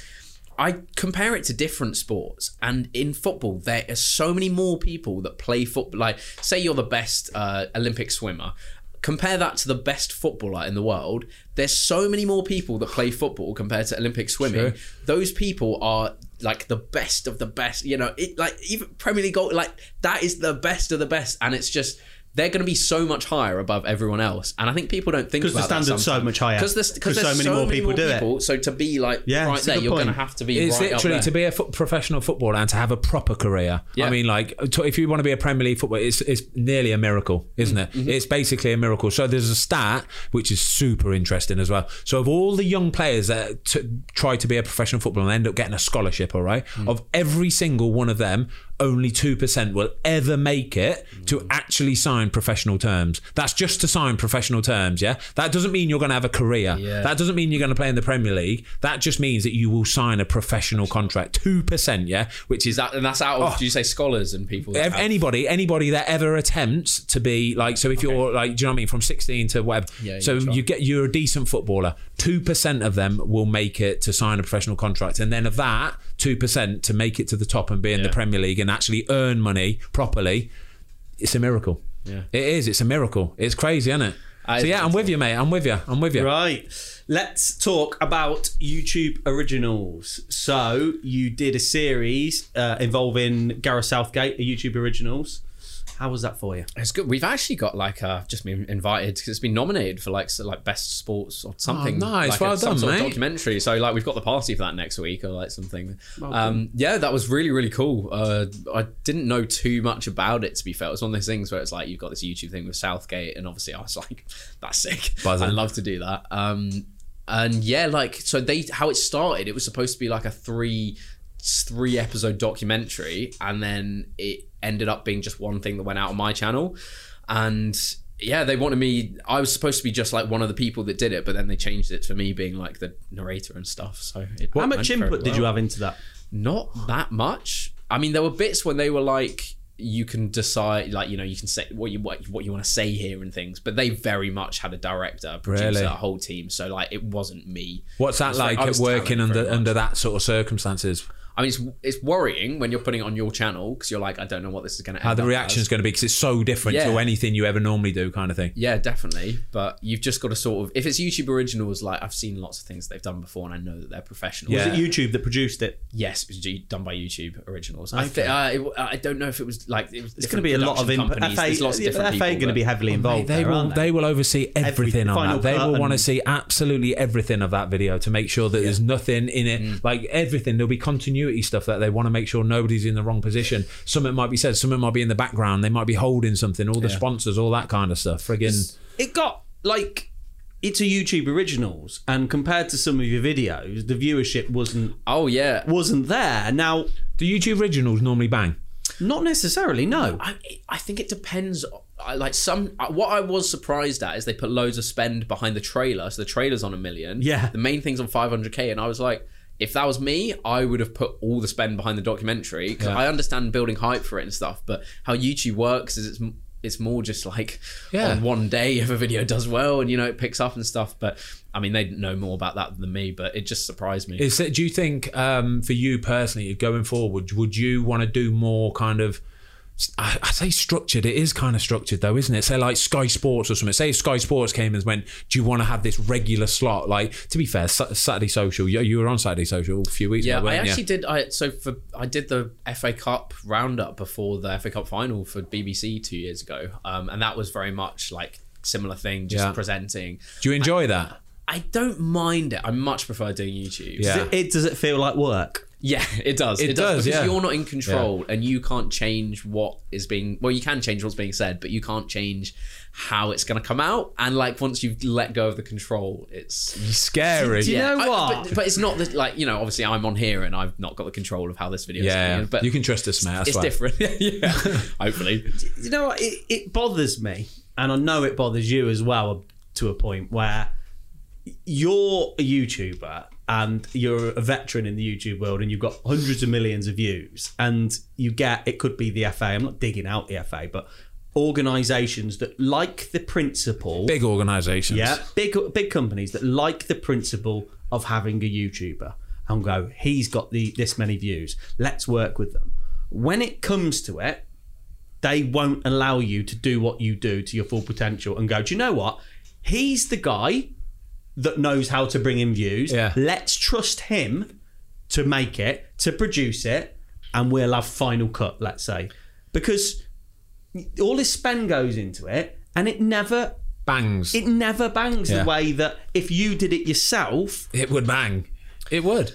I compare it to different sports, and in football, there are so many more people that play football. Like, say you're the best uh, Olympic swimmer, compare that to the best footballer in the world. There's so many more people that play football compared to Olympic swimming. Sure. Those people are like the best of the best. You know, it like even Premier League goal, like that is the best of the best, and it's just. They're going to be so much higher above everyone else, and I think people don't think 'Cause the about that standard's so much higher. Because there's, 'Cause there's so many more people do it. So to be like Yeah, right there, you're going to have to be. It's right up literally there. to be a fo- professional footballer and to have a proper career. Yeah. I mean, like, to, if you want to be a Premier League footballer, it's, it's nearly a miracle, isn't it? Mm-hmm. It's basically a miracle. So there's a stat which is super interesting as well. So of all the young players that t- try to be a professional footballer and end up getting a scholarship, all right, Mm. of every single one of them, only 2% will ever make it to actually sign professional terms. That's just to sign professional terms, yeah? That doesn't mean you're going to have a career. Yeah. That doesn't mean you're going to play in the Premier League. That just means that you will sign a professional contract. 2%, yeah? Which is that and that's out of? Oh. Do you say scholars and people? that anybody anybody that ever attempts to be like so if you're like do you know what I mean from 16 to whatever Yeah, so you, get, you're a decent footballer 2% of them will make it to sign a professional contract and then of that 2% to make it to the top and be in the Premier League and actually earn money properly it's a miracle Yeah. it is it's a miracle it's crazy isn't it Uh, so yeah I'm with you mate I'm with you I'm with you Right. Let's talk about YouTube originals. So you did a series uh, involving Gareth Southgate, a YouTube originals. How was that for you? It's good. We've actually got like uh, just been invited because it's been nominated for like so, like best sports or something. Oh, nice. like Well some done, sort of documentary. So like we've got the party for that next week or like something. um, yeah, that was really really cool. Uh, I didn't know too much about it to be fair. It's one of those things where it's like you've got this YouTube thing with Southgate, and obviously I was like, that's sick. Buzzing. I'd love to do that. Um, and yeah, like so they how it started. It was supposed to be like a three three episode documentary, and then it ended up being just one thing that went out on my channel, and. Yeah, they wanted me. I was supposed to be just like one of the people that did it, but then they changed it for me being like the narrator and stuff. So, How much input did you have into that? Not that much. I mean, there were bits when they were like, you can decide, like you know, you can say what you what, what you want to say here and things. But they very much had a director, a producer, Really? a whole team. So like, it wasn't me. what's that was like I at was working under under that sort of circumstances I mean, it's it's worrying when you're putting it on your channel because you're like, I don't know what this is going to. how the reaction is going to be because it's so different to anything you ever normally do kind of thing Yeah, definitely. But you've just got to sort of, if it's YouTube originals, like I've seen lots of things they've done before, and I know that they're professional. Yeah. Was it YouTube that produced it? Yes, it was done by YouTube originals. I, Okay. thi- uh, it, I don't know if it was like it was It's going to be a lot of input. companies. FA, There's lots of different FA people. going to be heavily involved. they there, will aren't they will oversee everything on that. They will want to see absolutely everything of that video to make sure that there's nothing in it, Mm. like everything. There'll be continuity stuff that they want to make sure nobody's in the wrong position. Something might be said, something might be in the background. They might be holding something. All the Yeah. sponsors, all that kind of stuff. Friggin' It got like it's a YouTube originals, and compared to some of your videos, the viewership wasn't Oh yeah, wasn't there. Now, do YouTube originals normally bang? not necessarily. No, I I think it depends. I like some. What I was surprised at is they put loads of spend behind the trailer. So the trailer's on a million. Yeah. The main thing's on 500k, and I was like, if that was me, I would have put all the spend behind the documentary. 'Cause Yeah. I understand building hype for it and stuff, but how YouTube works is it's it's more just like Yeah. on one day if a video does well and you know it picks up and stuff. But I mean, they know more about that than me, but it just surprised me. Is do you think um, for you personally, going forward, would you want to do more kind of? I, I say structured. It is kind of structured though, isn't it? Say like Sky Sports or something. Say if Sky Sports came and went, "Do you want to have this regular slot?" Like to be fair, Saturday Social. You, you were on Saturday Social a few weeks Yeah, ago. I weren't you? actually did. I so for I did the FA Cup roundup before the FA Cup final for BBC two years ago, um, and that was very much like similar thing, just Yeah. presenting. Do you enjoy that? I don't mind it. I much prefer doing YouTube. Yeah. it does it feel like work? Yeah, it does. It does, because yeah. you're not in control and you can't change what is being. Well, you can change what's being said, but you can't change how it's going to come out. And like once you've let go of the control, it's Scary. Do you know I- what? but, but it's not that like you know. Obviously, I'm on here and I've not got the control of how this video. yeah, is but you can trust us, mate. I it's swear. different. yeah, hopefully. you know what? It, it bothers me, and I know it bothers you as well to a point where you're a YouTuber and you're a veteran in the YouTube world and you've got hundreds of millions of views and you get it could be the FA. I'm not digging out the FA, but organizations that like the principle Big organisations. yeah, big big companies that like the principle of having a YouTuber and go, he's got the this many views. Let's work with them. When it comes to it, they won't allow you to do what you do to your full potential and go, do you know what? He's the guy that knows how to bring in views. Yeah. Let's trust him to make it, to produce it, and we'll have final cut, let's say. Because all this spend goes into it and it never Bangs. it never bangs Yeah. the way that if you did it yourself it would bang. It would.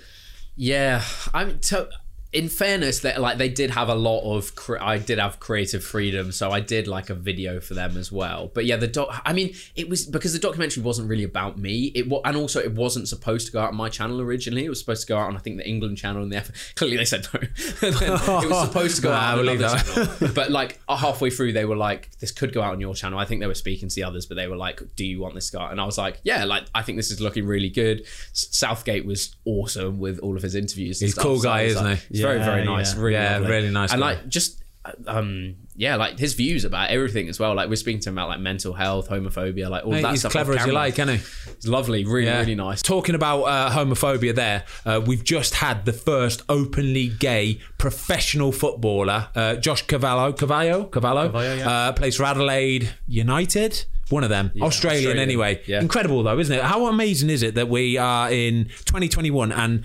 Yeah, I'm. To, in fairness, that like they did have a lot of. Cre- I did have creative freedom, so I did like a video for them as well. But yeah, the doc. I mean, it was because the documentary wasn't really about me. It and also it wasn't supposed to go out on my channel originally. It was supposed to go out on I think the England channel and the F- clearly they said no. It was supposed to go Nah, out on another that. channel. But like halfway through, they were like, "This could go out on your channel." I think they were speaking to the others, but they were like, "Do you want this guy?" And I was like, "Yeah, like I think this is looking really good." Southgate was awesome with all of his interviews. and He's a cool guy, was isn't like- he? He's very, very nice. yeah. Really Yeah, lovely. really nice And guy. like just um yeah, like his views about everything as well. Like we're speaking to him about like mental health, homophobia, like all Mate, that he's stuff. clever as you like, isn't he? He's lovely, really, really nice. Talking about uh, homophobia, there, uh, we've just had the first openly gay professional footballer, uh, Josh Cavallo. Cavallo, Cavallo, Cavallo, yeah. uh, plays for Adelaide United. One of them, Australian, Australian, anyway. yeah. Incredible though, isn't it? How amazing is it that we are in 2021 and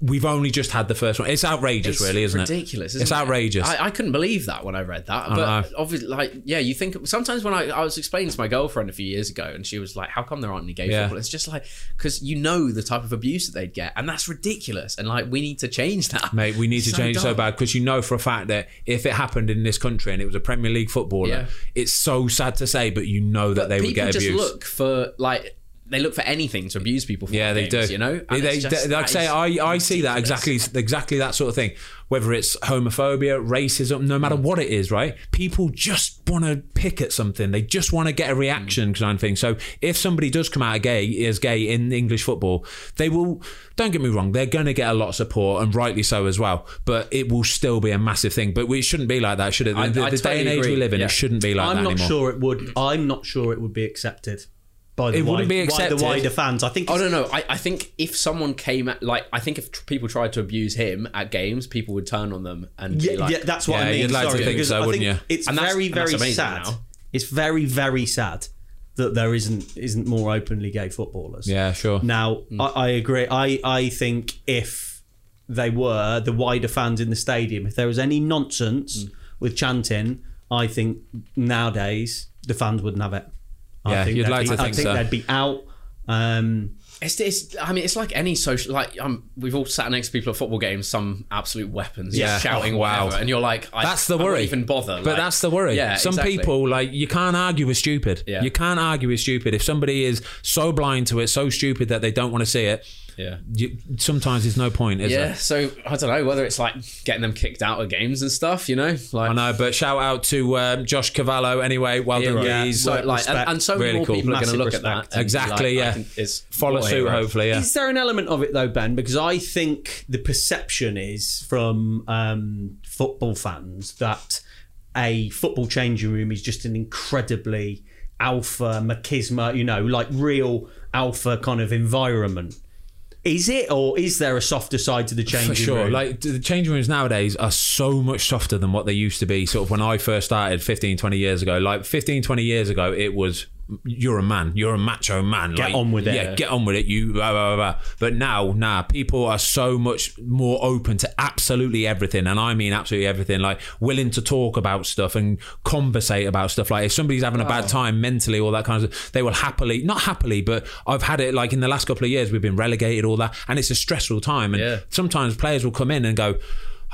we've only just had the first one? It's outrageous, really, isn't it? ridiculous, Isn't it's it? outrageous. I, I couldn't believe that when I read that. But obviously, like, yeah, you think sometimes when I, I was explaining to my girlfriend a few years ago, and she was like, "How come there aren't any gay Yeah. footballers?" It's just like because you know the type of abuse that they'd get, and that's ridiculous. And like, we need to change that, Mate, we need to change change so bad because you know for a fact that if it happened in this country and it was a Premier League footballer, Yeah. it's so sad to say, but you know that they would People get just abused. look for like they look for anything to abuse people. For Yeah, they games, do. You know, And they, just- they- like I that say, is I, I see that exactly, exactly that sort of thing. Whether it's homophobia, racism, no Mm. matter what it is, right? People just want to pick at something. They just want to get a Mm. reaction, kind of thing. So if somebody does come out gay as gay in English football, they will. Don't get me wrong, they're going to get a lot of support, and rightly so as well. But it will still be a massive thing. But we shouldn't be like that, should it? The, I- the- I the day and totally age we live in, Yeah. it shouldn't be like I'm that not anymore. sure it would. I'm not sure it would be accepted by the, It wouldn't be accepted. the wider fans. I think. Oh no, no. I, I think if someone came at like I think if people tried to abuse him at games, people would turn on them and Yeah, like, yeah, that's what Yeah, I mean. you'd like to Sorry, think because so, I wouldn't think you? it's And very, very sad. now. It's very, very sad that there isn't isn't more openly gay footballers. Yeah, sure. Now, I, I agree. I, I think if they were the wider fans in the stadium, if there was any nonsense Mm. with chanting, I think nowadays the fans wouldn't have it. I Yeah, think you'd they'd like be, to I think think so. they'd be out. Um, It's, it's I mean it's like any social like um we've all sat next to people at football games some absolute weapons Yeah. just shouting Oh, wow. whatever and you're like I, That's the I worry. even bother But like- that's the worry. yeah Some exactly. people like you can't argue with stupid. Yeah. You can't argue with stupid. If somebody is so blind to it, so stupid that they don't want to see it, yeah you, sometimes there's no point, is yeah there? so I don't know whether it's like getting them kicked out of games and stuff you know like I know, but shout out to um, Josh Cavallo anyway. Well done, yeah, guys. so, like and, respect. and so many Really more cool. people are going to Massive look at that respect. and be Exactly, like, yeah. can- it's Follow what suit, hero. hopefully. Yeah. Is there an element of it though, Ben? Because I think the perception is from um, football fans that a football changing room is just an incredibly alpha machismo, you know, like real alpha kind of environment. Is it, or is there a softer side to the changing For sure. room? Like the changing rooms nowadays are so much softer than what they used to be. Sort of when I first started 15, 20 years ago. Like 15, 20 years ago, it was you're a man, you're a macho man. Get like, on with it. Yeah, get on with it. You blah, blah, blah, blah. But now, nah, people are so much more open to absolutely everything, and I mean absolutely everything. Like willing to talk about stuff and conversate about stuff. Like if somebody's having a bad oh. time mentally, all that kind of stuff, they will happily, not happily, but I've had it like in the last couple of years, we've been relegated, all that, and it's a stressful time. And Yeah. sometimes players will come in and go.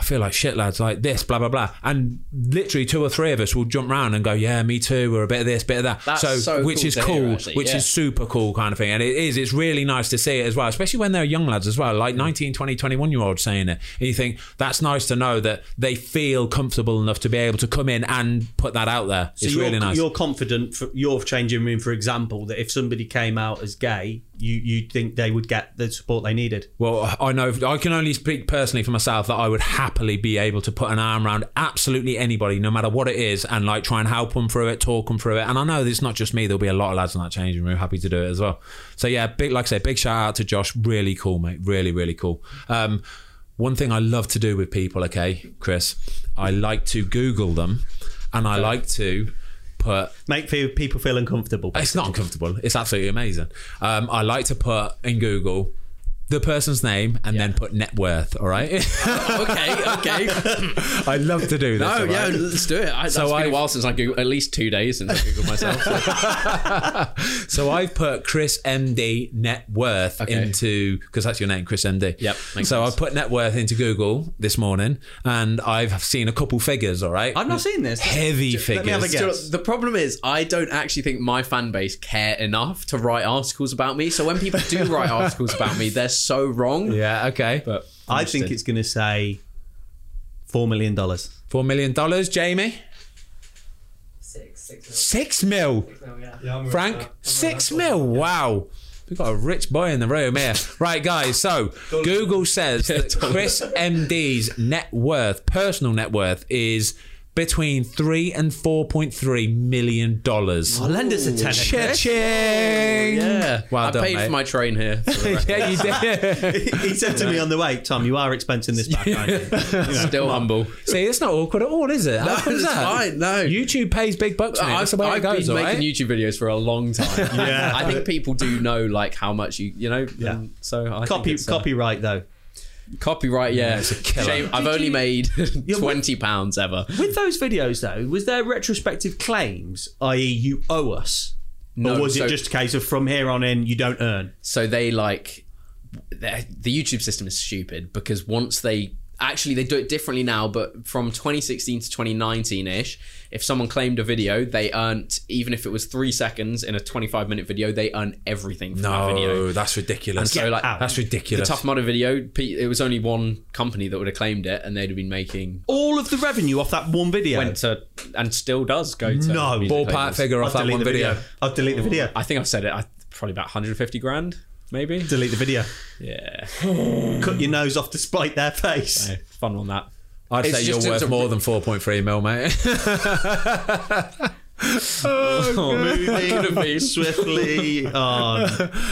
I feel like shit, lads, like this, blah, blah, blah. And literally two or three of us will jump round and go, yeah, me too, or a bit of this, bit of that. That's so which cool is cool, hear, actually, which yeah. is super cool kind of thing. And it is, it's really nice to see it as well, especially when they're young lads as well, like mm. 19, 20, 21 year olds saying it. And you think that's nice to know that they feel comfortable enough to be able to come in and put that out there. So it's really nice. you're confident for your changing room, for example, that if somebody came out as gay, you you think they would get the support they needed. Well, I know I can only speak personally for myself that I would happily be able to put an arm around absolutely anybody, no matter what it is, and like try and help them through it, talk them through it. And I know it's not just me; there'll be a lot of lads in that changing room happy to do it as well. So yeah, big like I say, big shout out to Josh. Really cool, mate. Really, really cool. Um, one thing I love to do with people, okay, Chris, I like to Google them, and I like to put Make people feel uncomfortable. it's not uncomfortable. It's absolutely amazing. Um, I like to put in Google the person's name and then put net worth. All right. okay, okay. I love to do this. No, all yeah, right? let's do it. I, So that's been I've- a while since I Googled, at least two days since I Googled myself. so- So I've put Chris MD net worth Okay. into because that's your name, Chris MD. Yep, so sense. I've put net worth into Google this morning, and I've seen a couple figures. All right, I've not seen this. heavy figures. let me have a guess. the problem is, I don't actually think my fan base care enough to write articles about me. So when people do write articles about me, they're so wrong. Yeah. Okay. But I think it's going to say four million dollars. Four million dollars, Jamie. Six, six mil. Six mil. Six mil, yeah. Frank, six mil. Wow. We've got a rich boy in the room here. Right, guys. So Google says that Chris MD's net worth, personal net worth, is between three and four point three million dollars. I'll lend us a tenner. Chris. Cha-ching! Yeah, Well I done, paid mate. for my train here. for the record. yeah, you did. he said to me on the way, Tom, you are expensing this back, aren't you? You know, Still humble. See, it's not awkward at all, is it? How No, it's that? fine, no. YouTube pays big bucks for it. That's the way I've, it goes, been making right? YouTube videos for a long time. Yeah. I think people do know like how much you you know. Yeah. so I Copy, think it's, uh, copyright though. Copyright. Yeah, it's a killer. Shame, I've Did only you- made Yeah, twenty pounds ever. With those videos though, was there retrospective claims, i.e., you owe us, No, or was so- it just a case of from here on in you don't earn? So they like the the YouTube system is stupid because once they actually they do it differently now, but from 2016 to 2019 ish, if someone claimed a video, they earned even if it was three seconds in a 25 minute video, they earn everything from that video. No, that's ridiculous. And so, like, that's The. Tough Mudder video it was only one company that would have claimed it, and they'd have been making All of the revenue off that one video. went to and still does go to No. Ballpark figure off I'll that delete one the video. I'll delete the video. I think I've said it. I, probably about 150 grand, maybe. Delete the video. Yeah, Cut your nose off to spite their face. so, fun on that. I'd It's say you're it's worth a- more than 4.3 mil, mate. Oh, Moving swiftly on.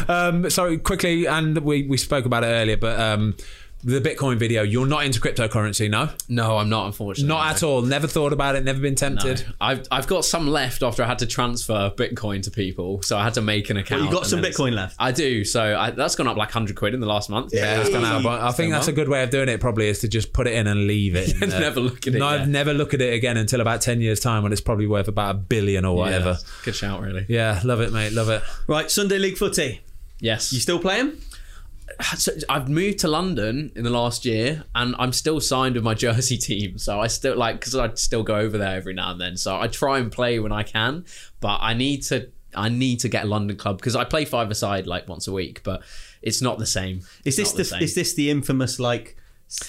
um, so quickly, and we, we spoke about it earlier, but um, the Bitcoin video, you're not into cryptocurrency, no? No, I'm not. Unfortunately, Not at all. Never thought about it, never been tempted. I've I've got some left after I had to transfer Bitcoin to people, so I had to make an account. you got some Bitcoin left? I do. So I, that's gone up like hundred quid in the last month. Yeah, it's gone out. But I think that's a good way of doing it. Probably is to just put it in and leave it. in there. Uh, never look at it, No, yeah. never look at it again until about ten years time when it's probably worth about a billion or Yeah, whatever. Good shout, really. Yeah, love it, mate. Love it. Right, Sunday League footy. Yes. You still playing? so I've moved to London in the last year, and I'm still signed with my Jersey team. So I still like because I still go over there every now and then. So I try and play when I can, but I need to. I need to get a London club because I play five aside like once a week, but it's not the same. Is this Not the, is this the infamous like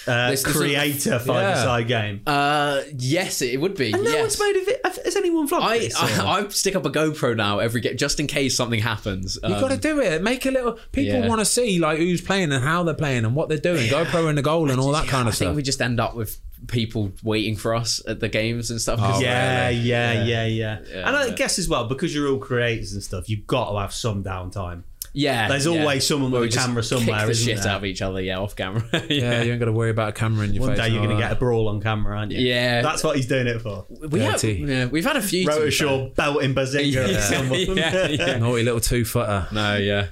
uh, This- this is- creator five aside game? Uh, yes, it would be. and no yes. one's made of it. Have- Has anyone vlogged I, this? I I stick up a GoPro now every game just in case something happens. You've got to do it. Make a little. People yeah. want to see like who's playing and how they're playing and what they're doing. GoPro in the goal and all that kind of stuff. I think we just end up with people waiting for us at the games and stuff. Oh, yeah, really? yeah, yeah, yeah, Yeah, And I guess as well because you're all creators and stuff, you've got to have some downtime. Yeah. There's yeah. always someone with a just camera kick somewhere, the isn't shit there? out of each other, yeah, off camera. yeah, yeah. you ain't got to worry about a camera in your One face. day you're going to all get a brawl on camera, aren't you? Yeah. that's what he's doing it for. We have, Dirty. yeah, we've had a few. to be Rotashaw belting Bazinga Yeah. at someone. Yeah, yeah. naughty little two footer. No, yeah.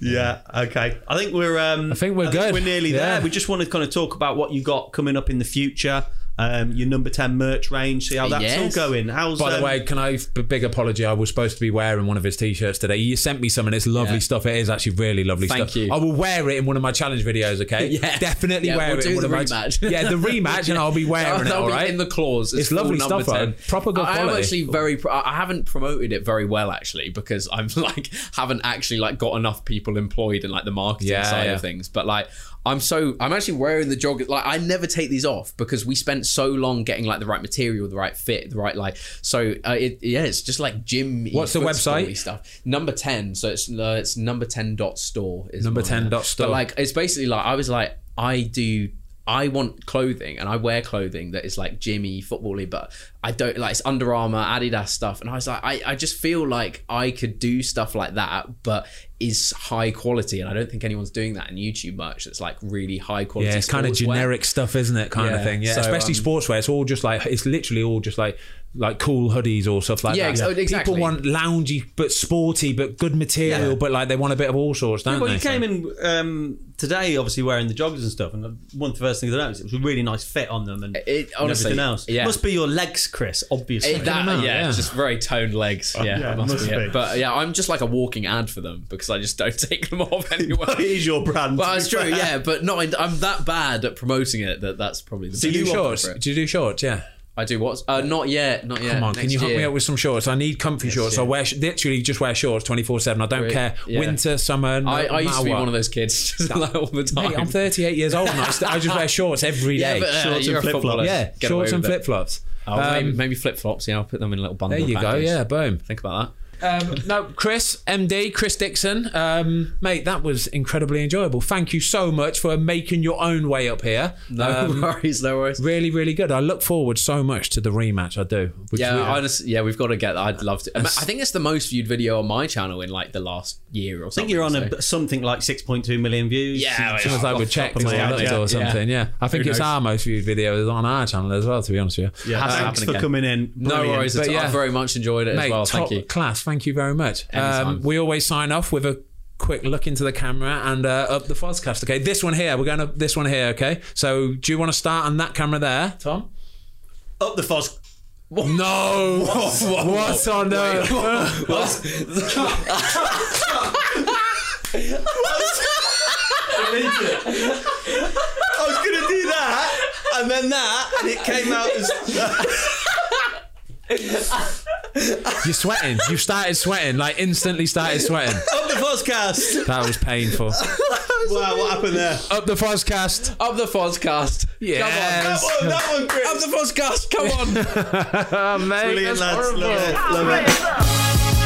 Yeah. Okay. I think we're. Um, I think we're good. we're nearly Yeah. there. We just want to kind of talk about what you got coming up in the future. Um, your number ten merch range. See how that's Yes. all going. How's By the um, way, can I a big apology? I was supposed to be wearing one of his t-shirts today. You sent me some, and it's lovely Yeah. stuff. It is actually really lovely Thank stuff. you. I will wear it in one of my challenge videos. Okay, Yeah. definitely Yeah, wear we'll it. do in one the of my, rematch. Yeah, the rematch, and I'll be wearing it. That'll All be in the clause. It's full lovely stuff, 10. though. Proper good I am actually very. I haven't promoted it very well actually because I'm like haven't actually like got enough people employed in like the marketing Yeah, side yeah. of things. But like I'm so I'm actually wearing the jog. Like I never take these off because we spent so long getting like the right material, the right fit, the right like. So uh, it yeah, it's just like gym. What's the website? Stuff number ten. So it's uh, it's number ten dot store. Is Number mine. 10 dot store. But like it's basically like I was like I do I want clothing and I wear clothing that is like Jimmy footbally, but I don't like it's Under Armour, Adidas stuff. And I was like, I, I just feel like I could do stuff like that, but is high quality, and I don't think anyone's doing that in YouTube merch. That's like really high quality. Yeah, it's kind of generic stuff, isn't it? Kind of thing. Yeah, so, especially um, sportswear. It's all just like it's literally all just like like cool hoodies or stuff like Yeah, that. ex- oh, exactly. People want loungy but sporty but good material, Yeah. but like they want a bit of all sorts, don't well, they? you So- came in um, today, obviously wearing the joggers and stuff, and one of the first things I noticed it was a really nice fit on them and, It- and honestly, everything else. yeah. must be your legs, Chris. Obviously, It- that, know, yeah, yeah. just very toned legs. Yeah, yeah, that must, must be, be. But yeah, I'm just like a walking ad for them because I just don't take them off anywhere. it is your brand. Well, to it's true, yeah, but not. In, I'm that bad at promoting it that that's probably the. do you best do shorts? Do you do shorts? Yeah. I do what? Uh, not yet, not yet. Come on, can Next you hook year. me up with some shorts? I need comfy shorts. I wear literally just wear shorts twenty four seven. I don't Really? care Yeah. winter, summer. No, I, I used to be one of those kids just like all the time. Mate, I'm 38 years old and I, st- I just wear shorts every yeah, day. but uh, Shorts you're and a flip-flops. yeah, Get shorts and with it. flip flops. Oh, maybe, maybe flip flops. Yeah, I'll put them in a little bundle. there you go. package. Yeah, boom. Think about Um, no, Chris, MD, Chris Dixon, um, mate, that was incredibly enjoyable. Thank you so much for making your own way up here. No Um, worries, no worries. really, really good. I look forward so much to the rematch. I do. Yeah, we- I just, yeah, we've got to get that. I'd love to. I, think it's the most viewed video on my channel in like the last year or something. I think you're on so- a, something like 6.2 million views. Yeah, As soon as I would check or, my head, yeah. or something, yeah. I think Who it's knows? our most viewed video on our channel as well, to be honest with you. Yeah, Has thanks for again. coming in. No worries. But at all. yeah. I very much enjoyed it Mate, as well. top Thank you. class. Thank you very much. Um, we always sign off with a quick look into the camera and uh, up the Fozcast. Okay, this one here. We're going to this one here. Okay, so do you want to start on that camera there, Tom? Up the Foz. No. what on earth? I was going to do that, and then that, and it came out as You're sweating. You started sweating. Like instantly started sweating. up the Fozcast. That was painful. Wow, what happened there? Up the Fozcast. Up the Fozcast. Yes. Oh, that one, Chris. Up the Fozcast. Come on. Oh, mate, Brilliant, that's lads. horrible. Love it. Love it. Praise up.